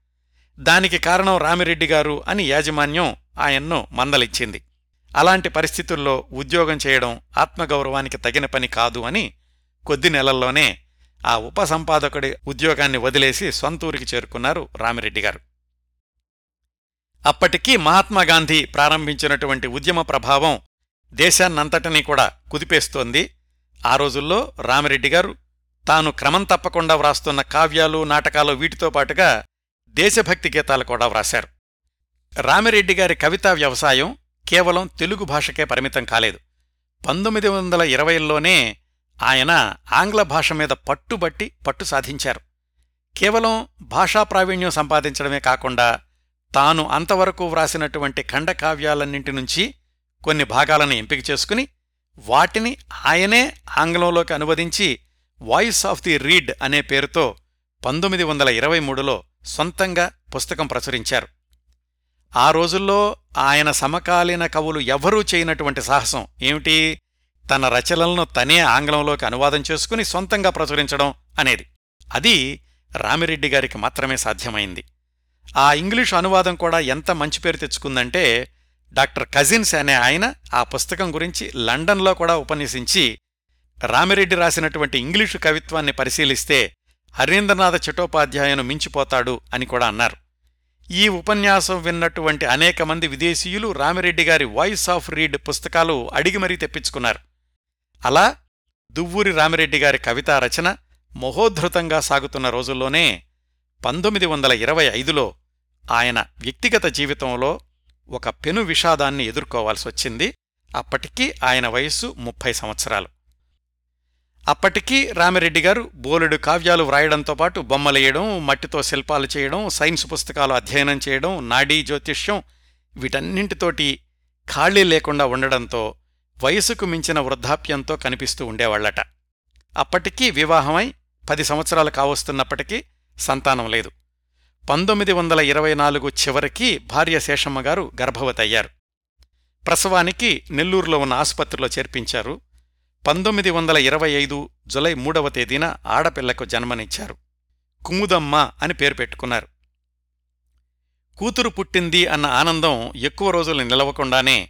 దానికి కారణం రామిరెడ్డి గారు అని యాజమాన్యం ఆయన్ను మందలిచ్చింది అలాంటి పరిస్థితుల్లో ఉద్యోగం చేయడం ఆత్మగౌరవానికి తగిన పని కాదు అని కొద్ది నెలల్లోనే ఆ ఉపసంపాదకుడి ఉద్యోగాన్ని వదిలేసి సొంతూరికి చేరుకున్నారు రామిరెడ్డి గారు. అప్పటికీ మహాత్మాగాంధీ ప్రారంభించినటువంటి ఉద్యమ ప్రభావం దేశాన్నంతటినీ కూడా కుదిపేస్తోంది. ఆ రోజుల్లో రామిరెడ్డి గారు తాను క్రమం తప్పకుండా వ్రాస్తున్న కావ్యాలు నాటకాలు వీటితో పాటుగా దేశభక్తి గీతాలు కూడా వ్రాశారు. రామిరెడ్డి గారి కవితా వ్యవసాయం కేవలం తెలుగు భాషకే పరిమితం కాలేదు. పంతొమ్మిది వందల ఇరవైలోనే ఆయన ఆంగ్ల భాష మీద పట్టుబట్టి పట్టు సాధించారు. కేవలం భాషా ప్రావీణ్యం సంపాదించడమే కాకుండా తాను అంతవరకు వ్రాసినటువంటి ఖండకావ్యాలన్నింటి నుంచి కొన్ని భాగాలను ఎంపిక చేసుకుని వాటిని ఆయనే ఆంగ్లంలోకి అనువదించి వాయిస్ ఆఫ్ ది రీడ్ అనే పేరుతో పంతొమ్మిది వందల ఇరవై మూడులో సొంతంగా పుస్తకం ప్రచురించారు. ఆ రోజుల్లో ఆయన సమకాలీన కవులు ఎవరూ చేయనటువంటి సాహసం ఏమిటి? తన రచనలను తనే ఆంగ్లంలోకి అనువాదం చేసుకుని సొంతంగా ప్రచురించడం అనేది. అది రామిరెడ్డి గారికి మాత్రమే సాధ్యమైంది. ఆ ఇంగ్లీషు అనువాదం కూడా ఎంత మంచి పేరు తెచ్చుకుందంటే డాక్టర్ కజిన్స్ అనే ఆయన ఆ పుస్తకం గురించి లండన్లో కూడా ఉపన్యసించి రామిరెడ్డి రాసినటువంటి ఇంగ్లీషు కవిత్వాన్ని పరిశీలిస్తే హరీంద్రనాథ చటోపాధ్యాయను మించిపోతాడు అని కూడా అన్నారు. ఈ ఉపన్యాసం విన్నటువంటి అనేక మంది విదేశీయులు రామిరెడ్డి గారి వాయిస్ ఆఫ్ రీడ్ పుస్తకాలు అడిగి మరీ తెప్పించుకున్నారు. అలా దువ్వూరి రామిరెడ్డి గారి కవితా రచన మహోద్ధృతంగా సాగుతున్న రోజుల్లోనే పంతొమ్మిది వందల ఇరవై ఐదులో ఆయన వ్యక్తిగత జీవితంలో ఒక పెను విషాదాన్ని ఎదుర్కోవాల్సొచ్చింది. అప్పటికీ ఆయన వయస్సు ముప్పై సంవత్సరాలు. అప్పటికీ రామిరెడ్డి గారు బోలెడు కావ్యాలు వ్రాయడంతో పాటు బొమ్మలేయడం మట్టితో శిల్పాలు చేయడం సైన్స్ పుస్తకాలు అధ్యయనం చేయడం నాడీ జ్యోతిష్యం వీటన్నింటితోటి ఖాళీ లేకుండా ఉండడంతో వయసుకు మించిన వృద్ధాప్యంతో కనిపిస్తూ ఉండేవాళ్ళట అప్పటికీ వివాహమై పది సంవత్సరాలు కావస్తున్నప్పటికీ సంతానం లేదు. పంతొమ్మిది వందల ఇరవై నాలుగు చివరికి భార్య శేషమ్మగారు గర్భవతయ్యారు ప్రసవానికి నెల్లూరులో ఉన్న ఆసుపత్రిలో చేర్పించారు. పంతొమ్మిది వందల ఇరవై ఐదు జులై మూడవ తేదీన ఆడపిల్లకు జన్మనిచ్చారు. కుముదమ్మ అని పేరు పెట్టుకున్నారు. కూతురు పుట్టింది అన్న ఆనందం ఎక్కువ రోజులు నిలవకుండానే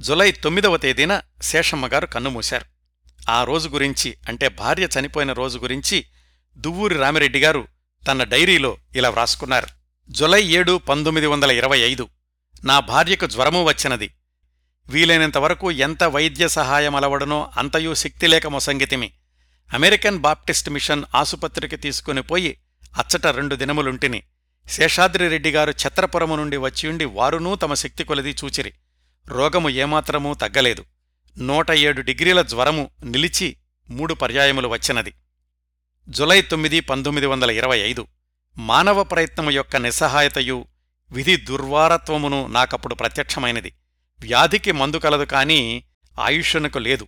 జులై తొమ్మిదవ తేదీన శేషమ్మగారు కన్నుమూశారు. ఆ రోజు గురించి అంటే భార్య చనిపోయిన రోజు గురించి దువ్వూరి రామిరెడ్డి గారు తన డైరీలో ఇలా వ్రాసుకున్నారు. జులై ఏడు పంతొమ్మిది వందల ఇరవై ఐదు నా భార్యకు జ్వరము వచ్చినది. వీలైనంతవరకు ఎంత వైద్య సహాయం అలవడనో అంతయూ శక్తిలేక మొసంగితిమి. అమెరికన్ బాప్టిస్ట్ మిషన్ ఆసుపత్రికి తీసుకుని పోయి అచ్చట రెండు దినములుంటిని. శేషాద్రిరెడ్డిగారు ఛత్రపురము నుండి వచ్చియుండి వారునూ తమ శక్తి కొలది చూచిరి. రోగము ఏమాత్రమూ తగ్గలేదు. నూట ఏడు డిగ్రీల జ్వరము నిలిచి మూడు పర్యాయములు వచ్చినది. జులై తొమ్మిది పంతొమ్మిది వందల ఇరవై ఐదు. మానవ ప్రయత్నము యొక్క నిస్సహాయతయు విధి దుర్వారత్వమును నాకప్పుడు ప్రత్యక్షమైనది. వ్యాధికి మందు కలదు కాని ఆయుష్యునకు లేదు.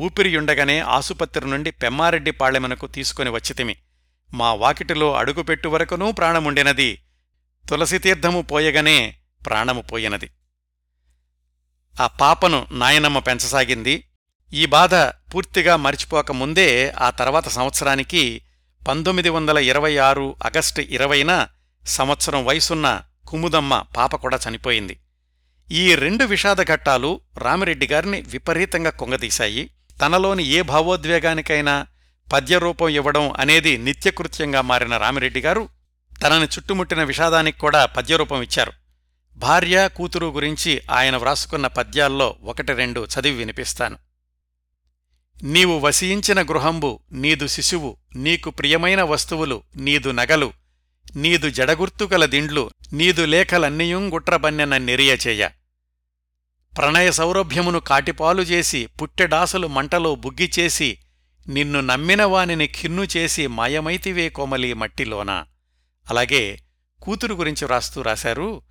ఊపిరియుండగానే ఆసుపత్రి నుండి పెమ్మారెడ్డి పాళెమనకు తీసుకుని వచ్చితిమి. మా వాకిటిలో అడుగుపెట్టు వరకునూ ప్రాణముండినది. తులసితీర్థము పోయగనే ప్రాణము పోయినది. ఆ పాపను నాయనమ్మ పెంచసాగింది. ఈ బాధ పూర్తిగా మరిచిపోకముందే ఆ తర్వాత సంవత్సరానికి పంతొమ్మిది వందల ఇరవై ఆరు ఆగస్టు ఇరవైన సంవత్సరం వయసున్న కుముదమ్మ పాప కూడా చనిపోయింది. ఈ రెండు విషాద ఘట్టాలు రామిరెడ్డి గారిని విపరీతంగా కొంగదీశాయి. తనలోని ఏ భావోద్వేగానికైనా పద్యరూపం ఇవ్వడం అనేది నిత్యకృత్యంగా మారిన రామిరెడ్డి గారు తనని చుట్టుముట్టిన విషాదానికి కూడా పద్యరూపం ఇచ్చారు. భార్య కూతురు గురించి ఆయన వ్రాసుకున్న పద్యాల్లో ఒకటి రెండు చదివి వినిపిస్తాను. నీవు వసించిన గృహంబు నీదు శిశువు నీకు ప్రియమైన వస్తువులు నీదు నగలు నీదు జడగుర్తుగల దిండ్లు నీదు లేఖలన్నీయుంగుట్రబన్నెన నిరియచేయ. ప్రణయ సౌరభ్యమును కాటిపాలు చేసి పుట్టెడాసలు మంటలో బుగ్గిచేసి నిన్ను నమ్మిన వానిని ఖిన్ను చేసి మాయమైతివే కోమలి మట్టిలోన. అలాగే కూతురు గురించి వ్రాస్తూ రాశారు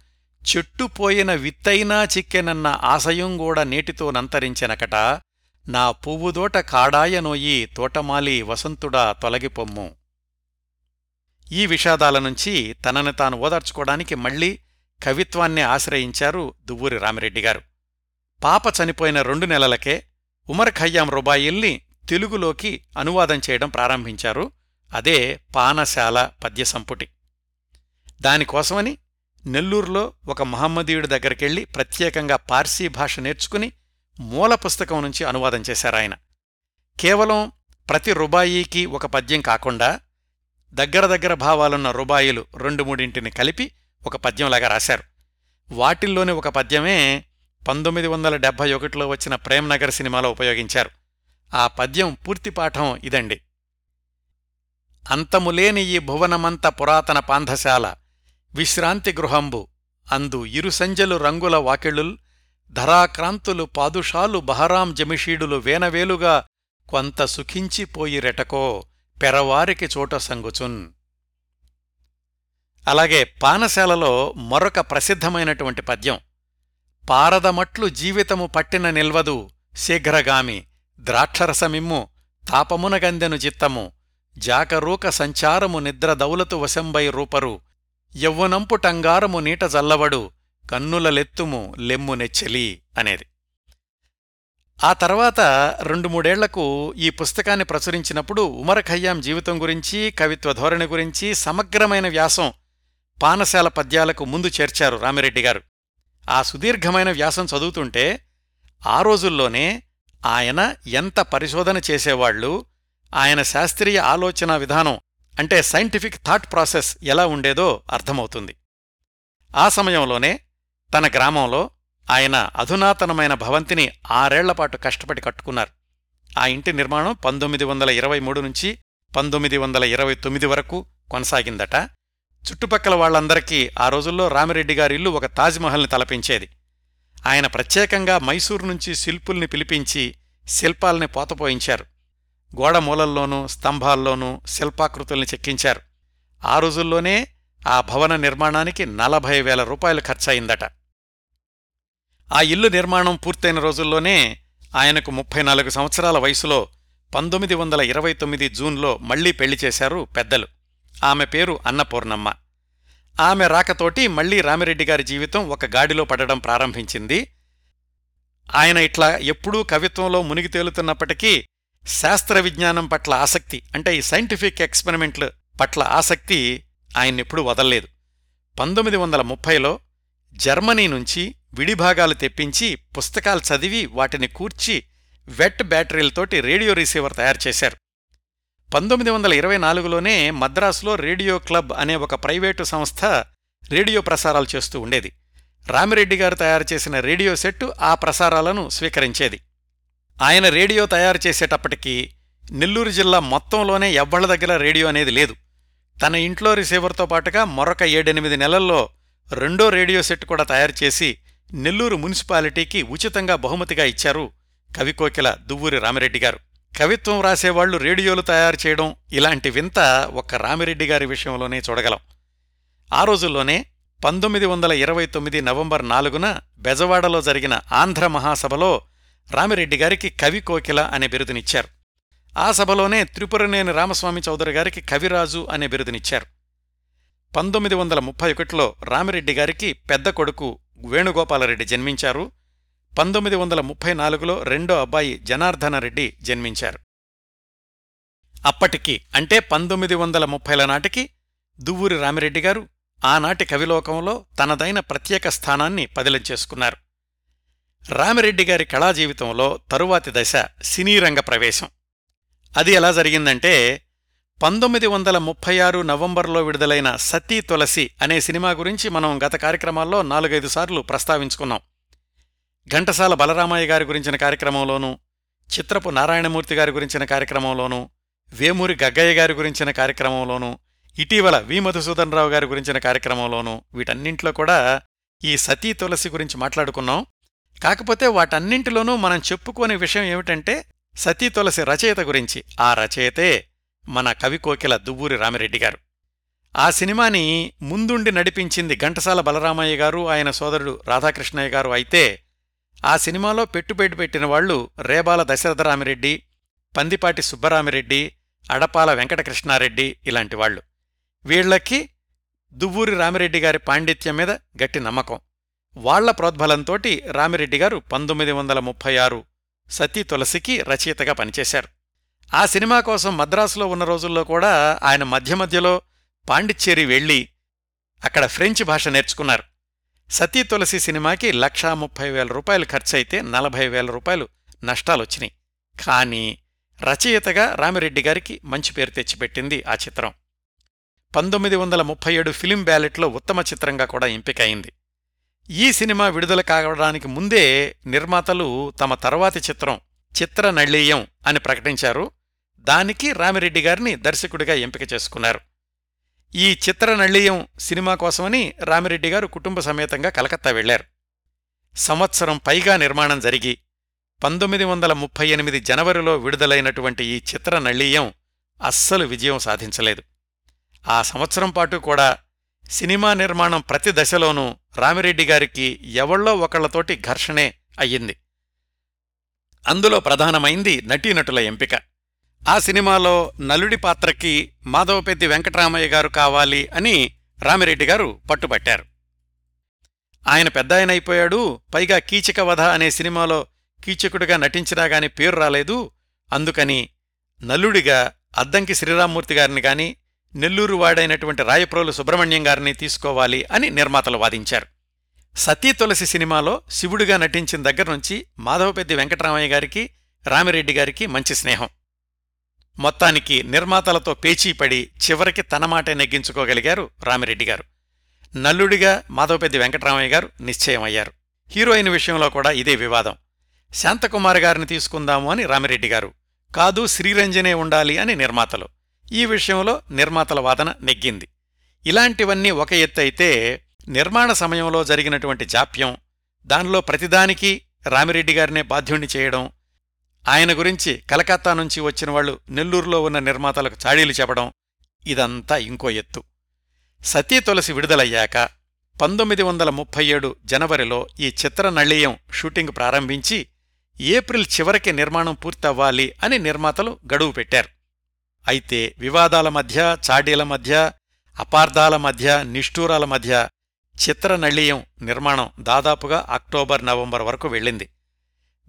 చెట్టుపోయిన విత్తైనా చిక్కెనన్న ఆశయంగూడ నేటితో నంతరించెనకట నా పువ్వుదోట కాడాయనోయి తోటమాలి వసంతుడా తొలగిపొమ్ము. ఈ విషాదాల నుంచి తనని తాను ఓదార్చుకోవడానికి మళ్ళీ కవిత్వాన్నే ఆశ్రయించారు దువ్వూరి రామిరెడ్డి గారు పాప చనిపోయిన రెండు నెలలకే ఉమర్ ఖయ్యాం రుబాయిల్ని తెలుగులోకి అనువాదం చేయడం ప్రారంభించారు. అదే పానశాల పద్య సంపుటి దానికోసమని నెల్లూరులో ఒక మహమ్మదీయుడి దగ్గరికెళ్ళి ప్రత్యేకంగా పార్సీ భాష నేర్చుకుని మూల పుస్తకం నుంచి అనువాదం చేశారాయన కేవలం ప్రతి రుబాయీకి ఒక పద్యం కాకుండా దగ్గర దగ్గర భావాలున్న రుబాయిలు రెండు మూడింటిని కలిపి ఒక పద్యంలాగా రాశారు. వాటిల్లోని ఒక పద్యమే పంతొమ్మిది వందల డెబ్భై ఒకటిలో వచ్చిన ప్రేమ్నగర్ సినిమాలో ఉపయోగించారు. ఆ పద్యం పూర్తి పాఠం ఇదండి. అంతములేని ఈ భువనమంత పురాతన పాంధశాల విశ్రాంతి గృహంబు అందు ఇరుసంజలు రంగుల వాకిళుల్ ధరాక్రాంతులు పాదుషాలు బహరాం జమిషీడులు వేనవేలుగా కొంత సుఖించిపోయిరెటకో పెరవారికి చోట సంగుచున్. అలాగే పానశాలలో మరొక ప్రసిద్ధమైనటువంటి పద్యం పారదమట్లు జీవితము పట్టిన నిల్వదు శీఘ్రగామి. ద్రాక్షరసమిమ్ము తాపమునగందెను చిత్తము. జాకరూక సంచారము నిద్ర దౌలతు వశంబై రూపరు. యవ్వనంపు టంగారము నీట జల్లవడు కన్నులలెత్తుము లెమ్ము నెచ్చెలి అనేది. ఆ తర్వాత రెండు మూడేళ్ళకు ఈ పుస్తకాన్ని ప్రచురించినప్పుడు ఉమర్ ఖయ్యాం జీవితం గురించి కవిత్వ ధోరణి గురించి సమగ్రమైన వ్యాసం పానశాల పద్యాలకు ముందు చేర్చారు రామిరెడ్డి గారు. ఆ సుదీర్ఘమైన వ్యాసం చదువుతుంటే ఆ రోజుల్లోనే ఆయన ఎంత పరిశోధన చేసేవాళ్ళు ఆయన శాస్త్రీయ ఆలోచన విధానం అంటే సైంటిఫిక్ థాట్ ప్రాసెస్ ఎలా ఉండేదో అర్థమవుతుంది. ఆ సమయంలోనే తన గ్రామంలో ఆయన అధునాతనమైన భవంతిని ఆరేళ్ళపాటు కష్టపడి కట్టుకున్నారు. ఆ ఇంటి నిర్మాణం పంతొమ్మిది వందల ఇరవై మూడు నుంచి పంతొమ్మిది వందల ఇరవై తొమ్మిది వరకు కొనసాగిందట. చుట్టుపక్కల వాళ్ళందరికీ ఆ రోజుల్లో రామిరెడ్డి గారి ఇల్లు ఒక తాజ్మహల్ని తలపించేది. ఆయన ప్రత్యేకంగా మైసూరు నుంచి శిల్పుల్ని పిలిపించి శిల్పాల్ని పోతపోయించారు. గోడ మూలల్లోనూ స్తంభాల్లోనూ శిల్పాకృతుల్ని చెక్కించారు. ఆ రోజుల్లోనే ఆ భవన నిర్మాణానికి నలభై వేల రూపాయలు ఖర్చయిందట. ఆ ఇల్లు నిర్మాణం పూర్తయిన రోజుల్లోనే ఆయనకు ముప్పై నాలుగు సంవత్సరాల వయసులో పంతొమ్మిది వందల ఇరవై తొమ్మిది జూన్లో మళ్ళీ పెళ్ళి చేశారు పెద్దలు. ఆమె పేరు అన్నపూర్ణమ్మ. ఆమె రాకతోటి మళ్ళీ రామిరెడ్డి గారి జీవితం ఒక గాడిలో పడడం ప్రారంభించింది. ఆయన ఇట్లా ఎప్పుడూ కవిత్వంలో మునిగి తేలుతున్నప్పటికీ శాస్త్ర విజ్ఞానం పట్ల ఆసక్తి అంటే ఈ సైంటిఫిక్ ఎక్స్పెరిమెంట్ల పట్ల ఆసక్తి ఆయన్నెప్పుడూ వదల్లేదు. పంతొమ్మిది వందల ముప్పైలో జర్మనీ నుంచి విడిభాగాలు తెప్పించి పుస్తకాలు చదివి వాటిని కూర్చి వెట్ బ్యాటరీలతోటి రేడియో రిసీవర్ తయారు చేశారు. పంతొమ్మిది వందల ఇరవై నాలుగులోనే మద్రాసులో రేడియో క్లబ్ అనే ఒక ప్రైవేటు సంస్థ రేడియో ప్రసారాలు చేస్తూ ఉండేది. రామిరెడ్డి గారు తయారు చేసిన రేడియో సెట్టు ఆ ప్రసారాలను స్వీకరించేది. ఆయన రేడియో తయారు చేసేటప్పటికీ నెల్లూరు జిల్లా మొత్తంలోనే ఎవ్వళ్ళ దగ్గర రేడియో అనేది లేదు. తన ఇంట్లో రిసీవర్తో పాటుగా మరొక ఏడెనిమిది నెలల్లో రెండో రేడియో సెట్ కూడా తయారు చేసి నెల్లూరు మున్సిపాలిటీకి ఉచితంగా బహుమతిగా ఇచ్చారు కవికోకిల దువ్వూరి రామిరెడ్డి గారు. కవిత్వం రాసేవాళ్ళు రేడియోలు తయారు చేయడం ఇలాంటి వింత ఒక్క రామిరెడ్డి గారి విషయంలోనే చూడగలం. ఆ రోజుల్లోనే పంతొమ్మిది వందల ఇరవై తొమ్మిది నవంబర్ నాలుగున బెజవాడలో జరిగిన ఆంధ్ర మహాసభలో రామిరెడ్డి గారికి కవి కోకిల అనే బిరుదునిచ్చారు. ఆ సభలోనే త్రిపురనేని రామస్వామి చౌదరి గారికి కవిరాజు అనే బిరుదునిచ్చారు. పంతొమ్మిది వందల ముప్పై ఒకటిలో రామిరెడ్డి గారికి పెద్ద కొడుకు వేణుగోపాలరెడ్డి జన్మించారు. పంతొమ్మిది వందల ముప్పై నాలుగులో రెండో అబ్బాయి జనార్దనరెడ్డి జన్మించారు. అప్పటికి అంటే పంతొమ్మిది వందల ముప్పైల నాటికి దువ్వూరి రామిరెడ్డి గారు ఆనాటి కవిలోకంలో తనదైన ప్రత్యేక స్థానాన్ని పదిలంచేసుకున్నారు రామిరెడ్డి గారి కళాజీవితంలో తరువాతి దశ సినీరంగ ప్రవేశం. అది ఎలా జరిగిందంటే పంతొమ్మిది వందల ముప్పై ఆరు నవంబర్లో విడుదలైన సతీ తులసి అనే సినిమా గురించి మనం గత కార్యక్రమాల్లో నాలుగైదు సార్లు ప్రస్తావించుకున్నాం. ఘంటసాల బలరామయ్య గారి గురించిన కార్యక్రమంలోనూ చిత్రపు నారాయణమూర్తి గారి గురించిన కార్యక్రమంలోనూ వేమూరి గగ్గయ్య గారి గురించిన కార్యక్రమంలోనూ ఇటీవల వి మధుసూదన్ రావు గారి గురించిన కార్యక్రమంలోనూ వీటన్నింట్లో కూడా ఈ సతీ తులసి గురించి మాట్లాడుకున్నాం. కాకపోతే వాటన్నింటిలోనూ మనం చెప్పుకోని విషయం ఏమిటంటే సతీ తులసి రచయిత గురించి ఆ రచయితే మన కవి కోకిల దువ్వూరి రామిరెడ్డి గారు. ఆ సినిమాని ముందుండి నడిపించింది ఘంటసాల బలరామయ్య గారు ఆయన సోదరుడు రాధాకృష్ణయ్య గారు అయితే ఆ సినిమాలో పెట్టుబడి పెట్టిన వాళ్ళు రేబాల దశరథరామిరెడ్డి పందిపాటి సుబ్బరామిరెడ్డి అడపాల వెంకటకృష్ణారెడ్డి ఇలాంటి వాళ్ళు వీళ్ళకి దువ్వూరి రామిరెడ్డి గారి పాండిత్యం మీద గట్టి నమ్మకం. వాళ్ళ ప్రోద్బలంతోటి రామిరెడ్డి గారు పంతొమ్మిది వందల ముప్పై ఆరు సతీ తులసికి రచయితగా పనిచేశారు. ఆ సినిమా కోసం మద్రాసులో ఉన్న రోజుల్లో కూడా ఆయన మధ్య మధ్యలో పాండిచ్చేరి వెళ్ళి అక్కడ ఫ్రెంచ్ భాష నేర్చుకున్నారు. సతీ తులసి సినిమాకి లక్షా ముప్పై వేల రూపాయలు ఖర్చయితే నలభై వేల రూపాయలు నష్టాలొచ్చినాయి. కానీ రచయితగా రామిరెడ్డి గారికి మంచి పేరు తెచ్చిపెట్టింది ఆ చిత్రం. పంతొమ్మిది వందల ముప్పై ఏడు ఫిలిం బ్యాలెట్లో ఉత్తమ చిత్రంగా కూడా ఎంపికయింది. ఈ సినిమా విడుదల కావడానికి ముందే నిర్మాతలు తమ తర్వాతి చిత్రం చిత్ర నళీయం అని ప్రకటించారు. దానికి రామిరెడ్డి గారిని దర్శకుడిగా ఎంపిక చేసుకున్నారు. ఈ చిత్ర నళీయం సినిమా కోసమని రామిరెడ్డి గారు కుటుంబ సమేతంగా కలకత్తా వెళ్ళారు. సంవత్సరం పైగా నిర్మాణం జరిగి పంతొమ్మిది వందల ముప్పై ఎనిమిది జనవరిలో విడుదలైనటువంటి ఈ చిత్ర నళీయం అస్సలు విజయం సాధించలేదు. ఆ సంవత్సరం పాటు కూడా సినిమా నిర్మాణం ప్రతి దశలోనూ రామిరెడ్డి గారికి ఎవళ్ళో ఒకళ్ళతోటి ఘర్షణే అయ్యింది. అందులో ప్రధానమైంది నటీనటుల ఎంపిక. ఆ సినిమాలో నలుడి పాత్రకి మాధవపెద్ది వెంకటరామయ్య గారు కావాలి అని రామిరెడ్డి గారు పట్టుబట్టారు. ఆయన పెద్దాయనైపోయాడు పైగా కీచక వధ అనే సినిమాలో కీచకుడిగా నటించినా గాని పేరు రాలేదు. అందుకని నల్లుడిగా అద్దంకి శ్రీరామ్మూర్తి గారిని గాని నెల్లూరు వాడైనటువంటి రాయప్రోలు సుబ్రహ్మణ్యం గారిని తీసుకోవాలి అని నిర్మాతలు వాదించారు. సతీ తులసి సినిమాలో శివుడిగా నటించిన దగ్గర్నుంచి మాధవపెద్ది వెంకటరామయ్య గారికి రామిరెడ్డి గారికి మంచి స్నేహం. మొత్తానికి నిర్మాతలతో పేచీపడి చివరికి తన మాటే నెగ్గించుకోగలిగారు రామిరెడ్డి గారు. నల్లుడిగా మాధవపెద్ది వెంకటరామయ్య గారు నిశ్చయమయ్యారు. హీరోయిన్ విషయంలో కూడా ఇదే వివాదం. శాంతకుమార్ గారిని తీసుకుందాము అని రామిరెడ్డి గారు. కాదు శ్రీరంజనే ఉండాలి అని నిర్మాతలు. ఈ విషయంలో నిర్మాతల వాదన నెగ్గింది. ఇలాంటివన్నీ ఒక ఎత్తైతే నిర్మాణ సమయంలో జరిగినటువంటి జాప్యం దానిలో ప్రతిదానికి రామిరెడ్డి గారినే బాధ్యుణ్ణి చేయడం ఆయన గురించి కలకత్తా నుంచి వచ్చిన వాళ్ళు నెల్లూరులో ఉన్న నిర్మాతలకు చాడీలు చెప్పడం ఇదంతా ఇంకో ఎత్తు. సతీ తులసి విడుదలయ్యాక పంతొమ్మిది వందల ముప్పై ఏడు జనవరిలో ఈ చిత్ర నళీయం షూటింగ్ ప్రారంభించి ఏప్రిల్ చివరికి నిర్మాణం పూర్తవ్వాలి అని నిర్మాతలు గడువు పెట్టారు. అయితే వివాదాల మధ్య చాడీల మధ్య అపార్థాల మధ్య నిష్ఠూరాల మధ్య చిత్రనళీయం నిర్మాణం దాదాపుగా అక్టోబర్ నవంబర్ వరకు వెళ్ళింది.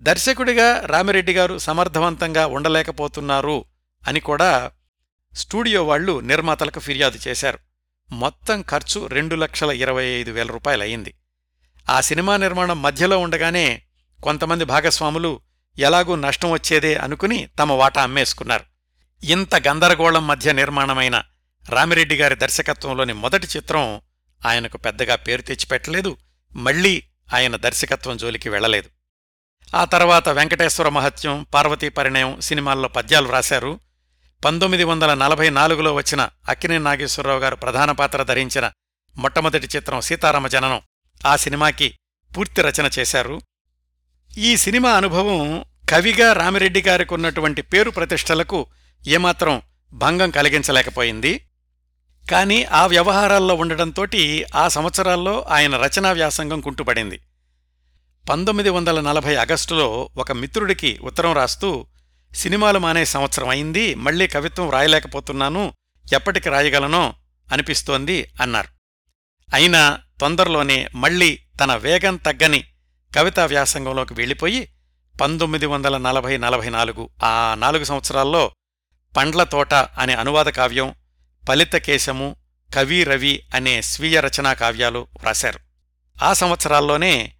దర్శకుడిగా రామిరెడ్డి గారు సమర్థవంతంగా ఉండలేకపోతున్నారు అని కూడా స్టూడియో వాళ్ళు నిర్మాతలకు ఫిర్యాదు చేశారు. మొత్తం ఖర్చు రెండు లక్షల ఇరవై ఐదు వేల రూపాయలయ్యింది. ఆ సినిమా నిర్మాణం మధ్యలో ఉండగానే కొంతమంది భాగస్వాములు ఎలాగూ నష్టం వచ్చేదే అనుకుని తమ వాటా అమ్మేసుకున్నారు. ఇంత గందరగోళం మధ్య నిర్మాణమైన రామిరెడ్డి గారి దర్శకత్వంలోని మొదటి చిత్రం ఆయనకు పెద్దగా పేరు తెచ్చిపెట్టలేదు. మళ్ళీ ఆయన దర్శకత్వం జోలికి వెళ్ళలేదు ఆ తర్వాత వెంకటేశ్వర మహత్యం పార్వతీ పరిణయం సినిమాల్లో పద్యాలు వ్రాశారు పంతొమ్మిది వందల నలభై నాలుగులో వచ్చిన అక్కినే నాగేశ్వరరావు గారు ప్రధాన పాత్ర ధరించిన మొట్టమొదటి చిత్రం సీతారామ జననం ఆ సినిమాకి పూర్తి రచన చేశారు. ఈ సినిమా అనుభవం కవిగా రామిరెడ్డి గారికి ఉన్నటువంటి పేరు ప్రతిష్టలకు ఏమాత్రం భంగం కలిగించలేకపోయింది. కాని ఆ వ్యవహారాల్లో ఉండడంతోటి ఆ సంవత్సరాల్లో ఆయన రచనా వ్యాసంగం కుంటుపడింది. పంతొమ్మిది వందల నలభై ఆగస్టులో ఒక మిత్రుడికి ఉత్తరం రాస్తూ సినిమాలు మానే సంవత్సరం అయింది మళ్ళీ కవిత్వం రాయలేకపోతున్నాను ఎప్పటికి రాయగలనో అనిపిస్తోంది అన్నారు. అయినా తొందరలోనే మళ్ళీ తన వేగం తగ్గని కవితా వ్యాసంగంలోకి వెళ్ళిపోయి పంతొమ్మిది వందల నలభై నలభై నాలుగు ఆ నాలుగు సంవత్సరాల్లో పండ్ల తోట అనే అనువాద కావ్యం ఫలిత కేశము కవి రవి అనే స్వీయ రచనా కావ్యాలు వ్రాశారు. ఆ సంవత్సరాల్లోనే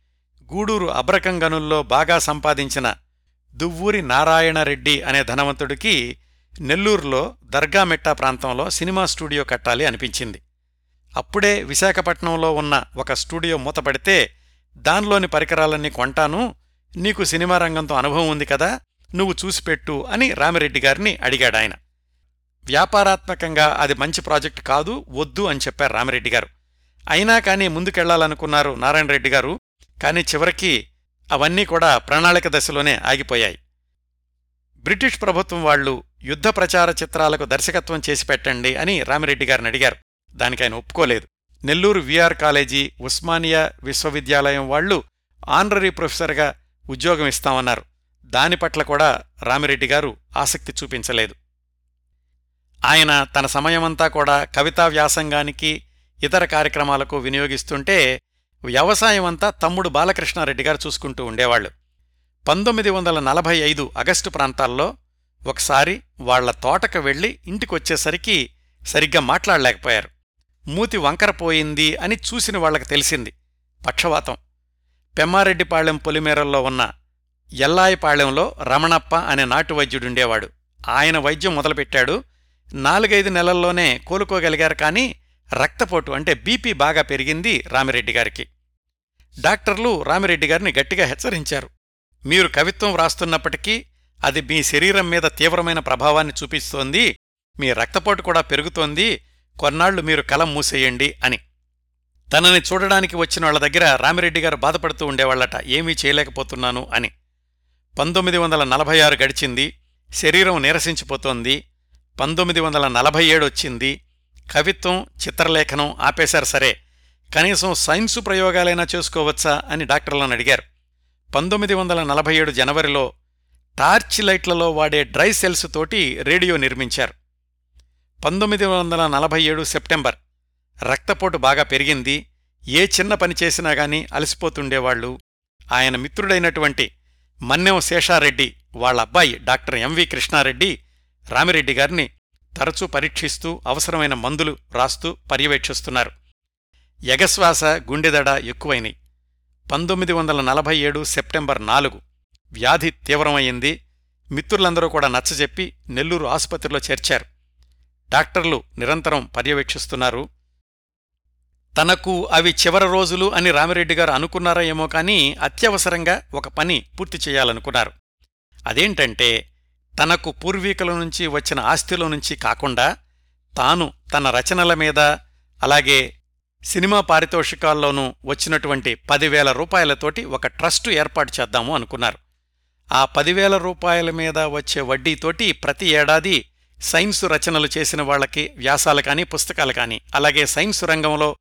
గూడూరు అబ్రకంగనుల్లో బాగా సంపాదించిన దువ్వూరి నారాయణరెడ్డి అనే ధనవంతుడికి నెల్లూరులో దర్గామెట్టా ప్రాంతంలో సినిమా స్టూడియో కట్టాలి అనిపించింది. అప్పుడే విశాఖపట్నంలో ఉన్న ఒక స్టూడియో మూతపడితే దానిలోని పరికరాలన్నీ కొంటాను నీకు సినిమా రంగంతో అనుభవం ఉంది కదా నువ్వు చూసిపెట్టు అని రామిరెడ్డి గారిని అడిగాడాయన. వ్యాపారాత్మకంగా అది మంచి ప్రాజెక్ట్ కాదు వద్దు అని చెప్పారు రామిరెడ్డి గారు. అయినా కానీ ముందుకెళ్ళాలనుకున్నారు నారాయణ రెడ్డి గారు. కానీ చివరికి అవన్నీ కూడా ప్రణాళిక దశలోనే ఆగిపోయాయి. బ్రిటిష్ ప్రభుత్వం వాళ్ళు యుద్ధ ప్రచార చిత్రాలకు దర్శకత్వం చేసి పెట్టండి అని రామిరెడ్డి గారిని అడిగారు. దానికి ఆయన ఒప్పుకోలేదు. నెల్లూరు విఆర్ కాలేజీ ఉస్మానియా విశ్వవిద్యాలయం వాళ్ళు ఆనరీ ప్రొఫెసర్గా ఉద్యోగం ఇస్తామన్నారు. దాని పట్ల కూడా రామిరెడ్డి గారు ఆసక్తి చూపించలేదు. ఆయన తన సమయమంతా కూడా కవితా వ్యాసంగానికి ఇతర కార్యక్రమాలకు వినియోగిస్తుంటే వ్యవసాయం అంతా తమ్ముడు బాలకృష్ణారెడ్డి గారు చూసుకుంటూ ఉండేవాళ్ళు పంతొమ్మిది వందల నలభై ఐదు ఆగస్టు ప్రాంతాల్లో ఒకసారి వాళ్ళ తోటకు వెళ్ళి ఇంటికొచ్చేసరికి సరిగ్గా మాట్లాడలేకపోయారు. మూతి వంకరపోయింది అని చూసిన వాళ్ళకు తెలిసింది. పక్షవాతం. పెమ్మారెడ్డిపాళెం పొలిమేరల్లో ఉన్న ఎల్లాయిపాళెంలో రమణప్ప అనే నాటు వైద్యుడుండేవాడు. ఆయన వైద్యం మొదలుపెట్టాడు. నాలుగైదు నెలల్లోనే కోలుకోగలిగారు కానీ రక్తపోటు అంటే బీపీ బాగా పెరిగింది రామిరెడ్డి గారికి. డాక్టర్లు రామిరెడ్డి గారిని గట్టిగా హెచ్చరించారు. మీరు కవిత్వం వ్రాస్తున్నప్పటికీ అది మీ శరీరం మీద తీవ్రమైన ప్రభావాన్ని చూపిస్తోంది మీ రక్తపోటు కూడా పెరుగుతోంది కొన్నాళ్ళు మీరు కలం మూసేయండి అని. తనని చూడడానికి వచ్చిన వాళ్ళ దగ్గర రామిరెడ్డి గారు బాధపడుతూ ఉండేవాళ్ళట ఏమీ చేయలేకపోతున్నాను అని. పంతొమ్మిది వందల నలభై ఆరు గడిచింది శరీరం నీరసించిపోతోంది పంతొమ్మిది వందల నలభై ఏడు వచ్చింది కవిత్వం చిత్రలేఖనం ఆపేశారు సరే. కనీసం సైన్సు ప్రయోగాలైనా చేసుకోవచ్చా అని డాక్టర్లను అడిగారు. పంతొమ్మిది వందల నలభై ఏడు జనవరిలో టార్చ్ లైట్లలో వాడే డ్రై సెల్స్ తోటి రేడియో నిర్మించారు. పంతొమ్మిది వందల నలభై ఏడు సెప్టెంబర్. రక్తపోటు బాగా పెరిగింది. ఏ చిన్న పని చేసినా గాని అలసిపోతుండేవాళ్ళు ఆయన మిత్రుడైనటువంటి మన్నెం శేషారెడ్డి వాళ్ళ అబ్బాయి డాక్టర్ ఎంవి కృష్ణారెడ్డి రామిరెడ్డి గారిని తరచూ పరీక్షిస్తూ అవసరమైన మందులు రాస్తూ పర్యవేక్షిస్తున్నారు. ఎగశ్వాస గుండెదడ ఎక్కువైనాయి. పంతొమ్మిది వందల నలభై ఏడు సెప్టెంబర్ నాలుగు. వ్యాధి తీవ్రమయ్యింది. మిత్రులందరూ కూడా నచ్చజెప్పి నెల్లూరు ఆసుపత్రిలో చేర్చారు. డాక్టర్లు నిరంతరం పర్యవేక్షిస్తున్నారు. తనకు అవి చివరి రోజులు అని రామిరెడ్డి గారు అనుకున్నారా ఏమో కానీ అత్యవసరంగా ఒక పని పూర్తి చేయాలనుకున్నారు. అదేంటంటే తనకు పూర్వీకుల నుంచి వచ్చిన ఆస్తిలో నుంచి కాకుండా తాను తన రచనల మీద అలాగే సినిమా పారితోషికాల్లోనూ వచ్చినటువంటి పదివేల రూపాయలతోటి ఒక ట్రస్టు ఏర్పాటు చేద్దాము అనుకున్నారు. ఆ పదివేల రూపాయల మీద వచ్చే వడ్డీతోటి ప్రతి ఏడాది సైన్సు రచనలు చేసిన వాళ్ళకి వ్యాసాలు కానీ పుస్తకాలు కానీ అలాగే సైన్సు రంగంలో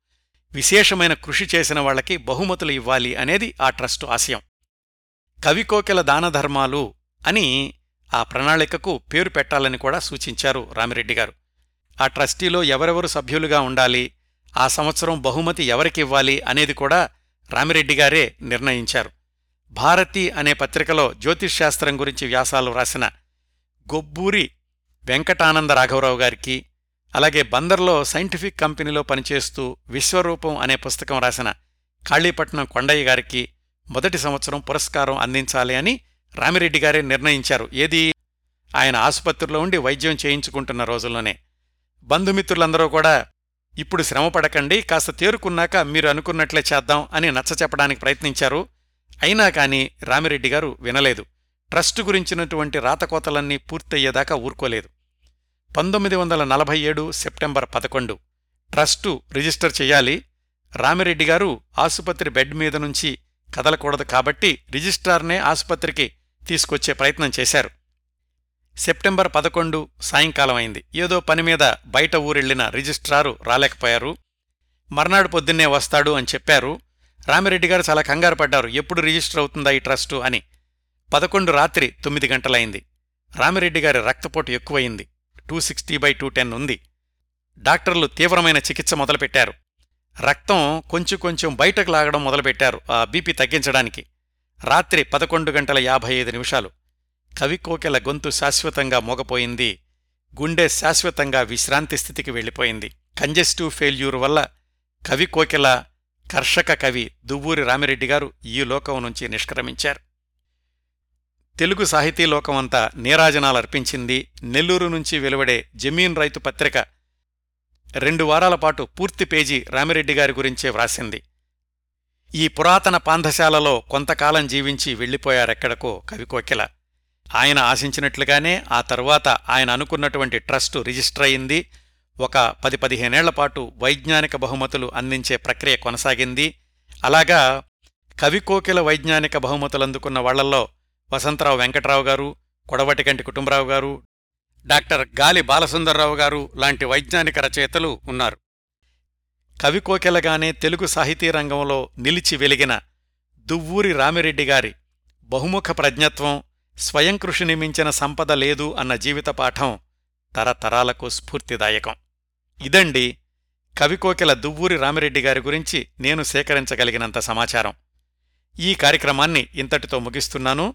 విశేషమైన కృషి చేసిన వాళ్ళకి బహుమతులు ఇవ్వాలి అనేది ఆ ట్రస్టు ఆశయం. కవికోకిల దానధర్మాలు అని ఆ ప్రణాళికకు పేరు పెట్టాలని కూడా సూచించారు రామిరెడ్డి గారు. ఆ ట్రస్టీలో ఎవరెవరు సభ్యులుగా ఉండాలి ఆ సంవత్సరం బహుమతి ఎవరికివ్వాలి అనేది కూడా రామిరెడ్డి గారే నిర్ణయించారు. భారతి అనే పత్రికలో జ్యోతిష్శాస్త్రం గురించి వ్యాసాలు రాసిన గొబ్బూరి వెంకటానంద రాఘవరావు గారికి అలాగే బందర్లో సైంటిఫిక్ కంపెనీలో పనిచేస్తూ విశ్వరూపం అనే పుస్తకం రాసిన కాళీపట్నం కొండయ్య గారికి మొదటి సంవత్సరం పురస్కారం అందించాలి అని రామిరెడ్డి గారే నిర్ణయించారు. ఏది? ఆయన ఆసుపత్రిలో ఉండి వైద్యం చేయించుకుంటున్న రోజుల్లోనే. బంధుమిత్రులందరూ కూడా ఇప్పుడు శ్రమపడకండి కాస్త తేరుకున్నాక మీరు అనుకున్నట్లే చేద్దాం అని నచ్చచెప్పడానికి ప్రయత్నించారు. అయినా కాని రామిరెడ్డి గారు వినలేదు. ట్రస్టు గురించినటువంటి రాతకోతలన్నీ పూర్తయ్యేదాకా ఊరుకోలేదు. పంతొమ్మిది వందల నలభై ఏడు సెప్టెంబర్ పదకొండు. ట్రస్టు రిజిస్టర్ చెయ్యాలి రామిరెడ్డి గారు ఆసుపత్రి బెడ్ మీద నుంచి కదలకూడదు కాబట్టి రిజిస్ట్రార్నే ఆసుపత్రికి తీసుకొచ్చే ప్రయత్నం చేశారు. సెప్టెంబర్ పదకొండు సాయంకాలం అయింది. ఏదో పని మీద బయట ఊరెళ్ళిన రిజిస్ట్రారు రాలేకపోయారు. మర్నాడు పొద్దున్నే వస్తాడు అని చెప్పారు. రామిరెడ్డి గారు చాలా కంగారు పడ్డారు. ఎప్పుడు రిజిస్టర్ అవుతుందా ఈ ట్రస్టు అని. పదకొండు రాత్రి తొమ్మిది గంటలైంది. రామిరెడ్డి గారి రక్తపోటు ఎక్కువయింది two sixty by two ten ఉంది. డాక్టర్లు తీవ్రమైన చికిత్స మొదలుపెట్టారు. రక్తం కొంచెం కొంచెం బయటకు లాగడం మొదలుపెట్టారు ఆ బీపీ తగ్గించడానికి. రాత్రి పదకొండు గంటల యాభై ఐదు నిమిషాలు. కవికోకెల గొంతు శాశ్వతంగా మోగపోయింది. గుండె శాశ్వతంగా విశ్రాంతి స్థితికి వెళ్ళిపోయింది. కంజెస్టివ్ ఫెయిల్యూర్ వల్ల కవికోకెల కర్షక కవి దువ్వూరి రామిరెడ్డి గారు ఈ లోకం నుంచి నిష్క్రమించారు. తెలుగు సాహితీ లోకమంతా నీరాజనాలర్పించింది నెల్లూరు నుంచి వెలువడే జమీన్ రైతు పత్రిక రెండు వారాల పాటు పూర్తి పేజీ రామిరెడ్డి గారి గురించే వ్రాసింది. ఈ పురాతన పాంధశాలలో కొంతకాలం జీవించి వెళ్ళిపోయారెక్కడకో కవికోకిల ఆయన ఆశించినట్లుగానే ఆ తరువాత ఆయన అనుకున్నటువంటి ట్రస్టు రిజిస్టర్ అయింది. ఒక పది పదిహేనేళ్ళ పాటు వైజ్ఞానిక బహుమతులు అందించే ప్రక్రియ కొనసాగింది. అలాగా కవికోకిల వైజ్ఞానిక బహుమతులు అందుకున్న వాళ్ళల్లో వసంతరావు వెంకట్రావు గారు కొడవటికంటి కుటుంబరావు గారు డాక్టర్ గాలి బాలసుందర్రావు గారు లాంటి వైజ్ఞానిక రచయితలు ఉన్నారు. కవికోకిలగానే తెలుగు సాహితీ రంగంలో నిలిచి వెలిగిన దువ్వూరి రామిరెడ్డి గారి బహుముఖ ప్రజ్ఞత్వం స్వయం కృషిని మించిన సంపద లేదు అన్న జీవిత పాఠం తరతరాలకు స్ఫూర్తిదాయకం. ఇదండి కవికోకిల దువ్వూరి రామిరెడ్డి గారి గురించి నేను సేకరించగలిగినంత సమాచారం. ఈ కార్యక్రమాన్ని ఇంతటితో ముగిస్తున్నాను.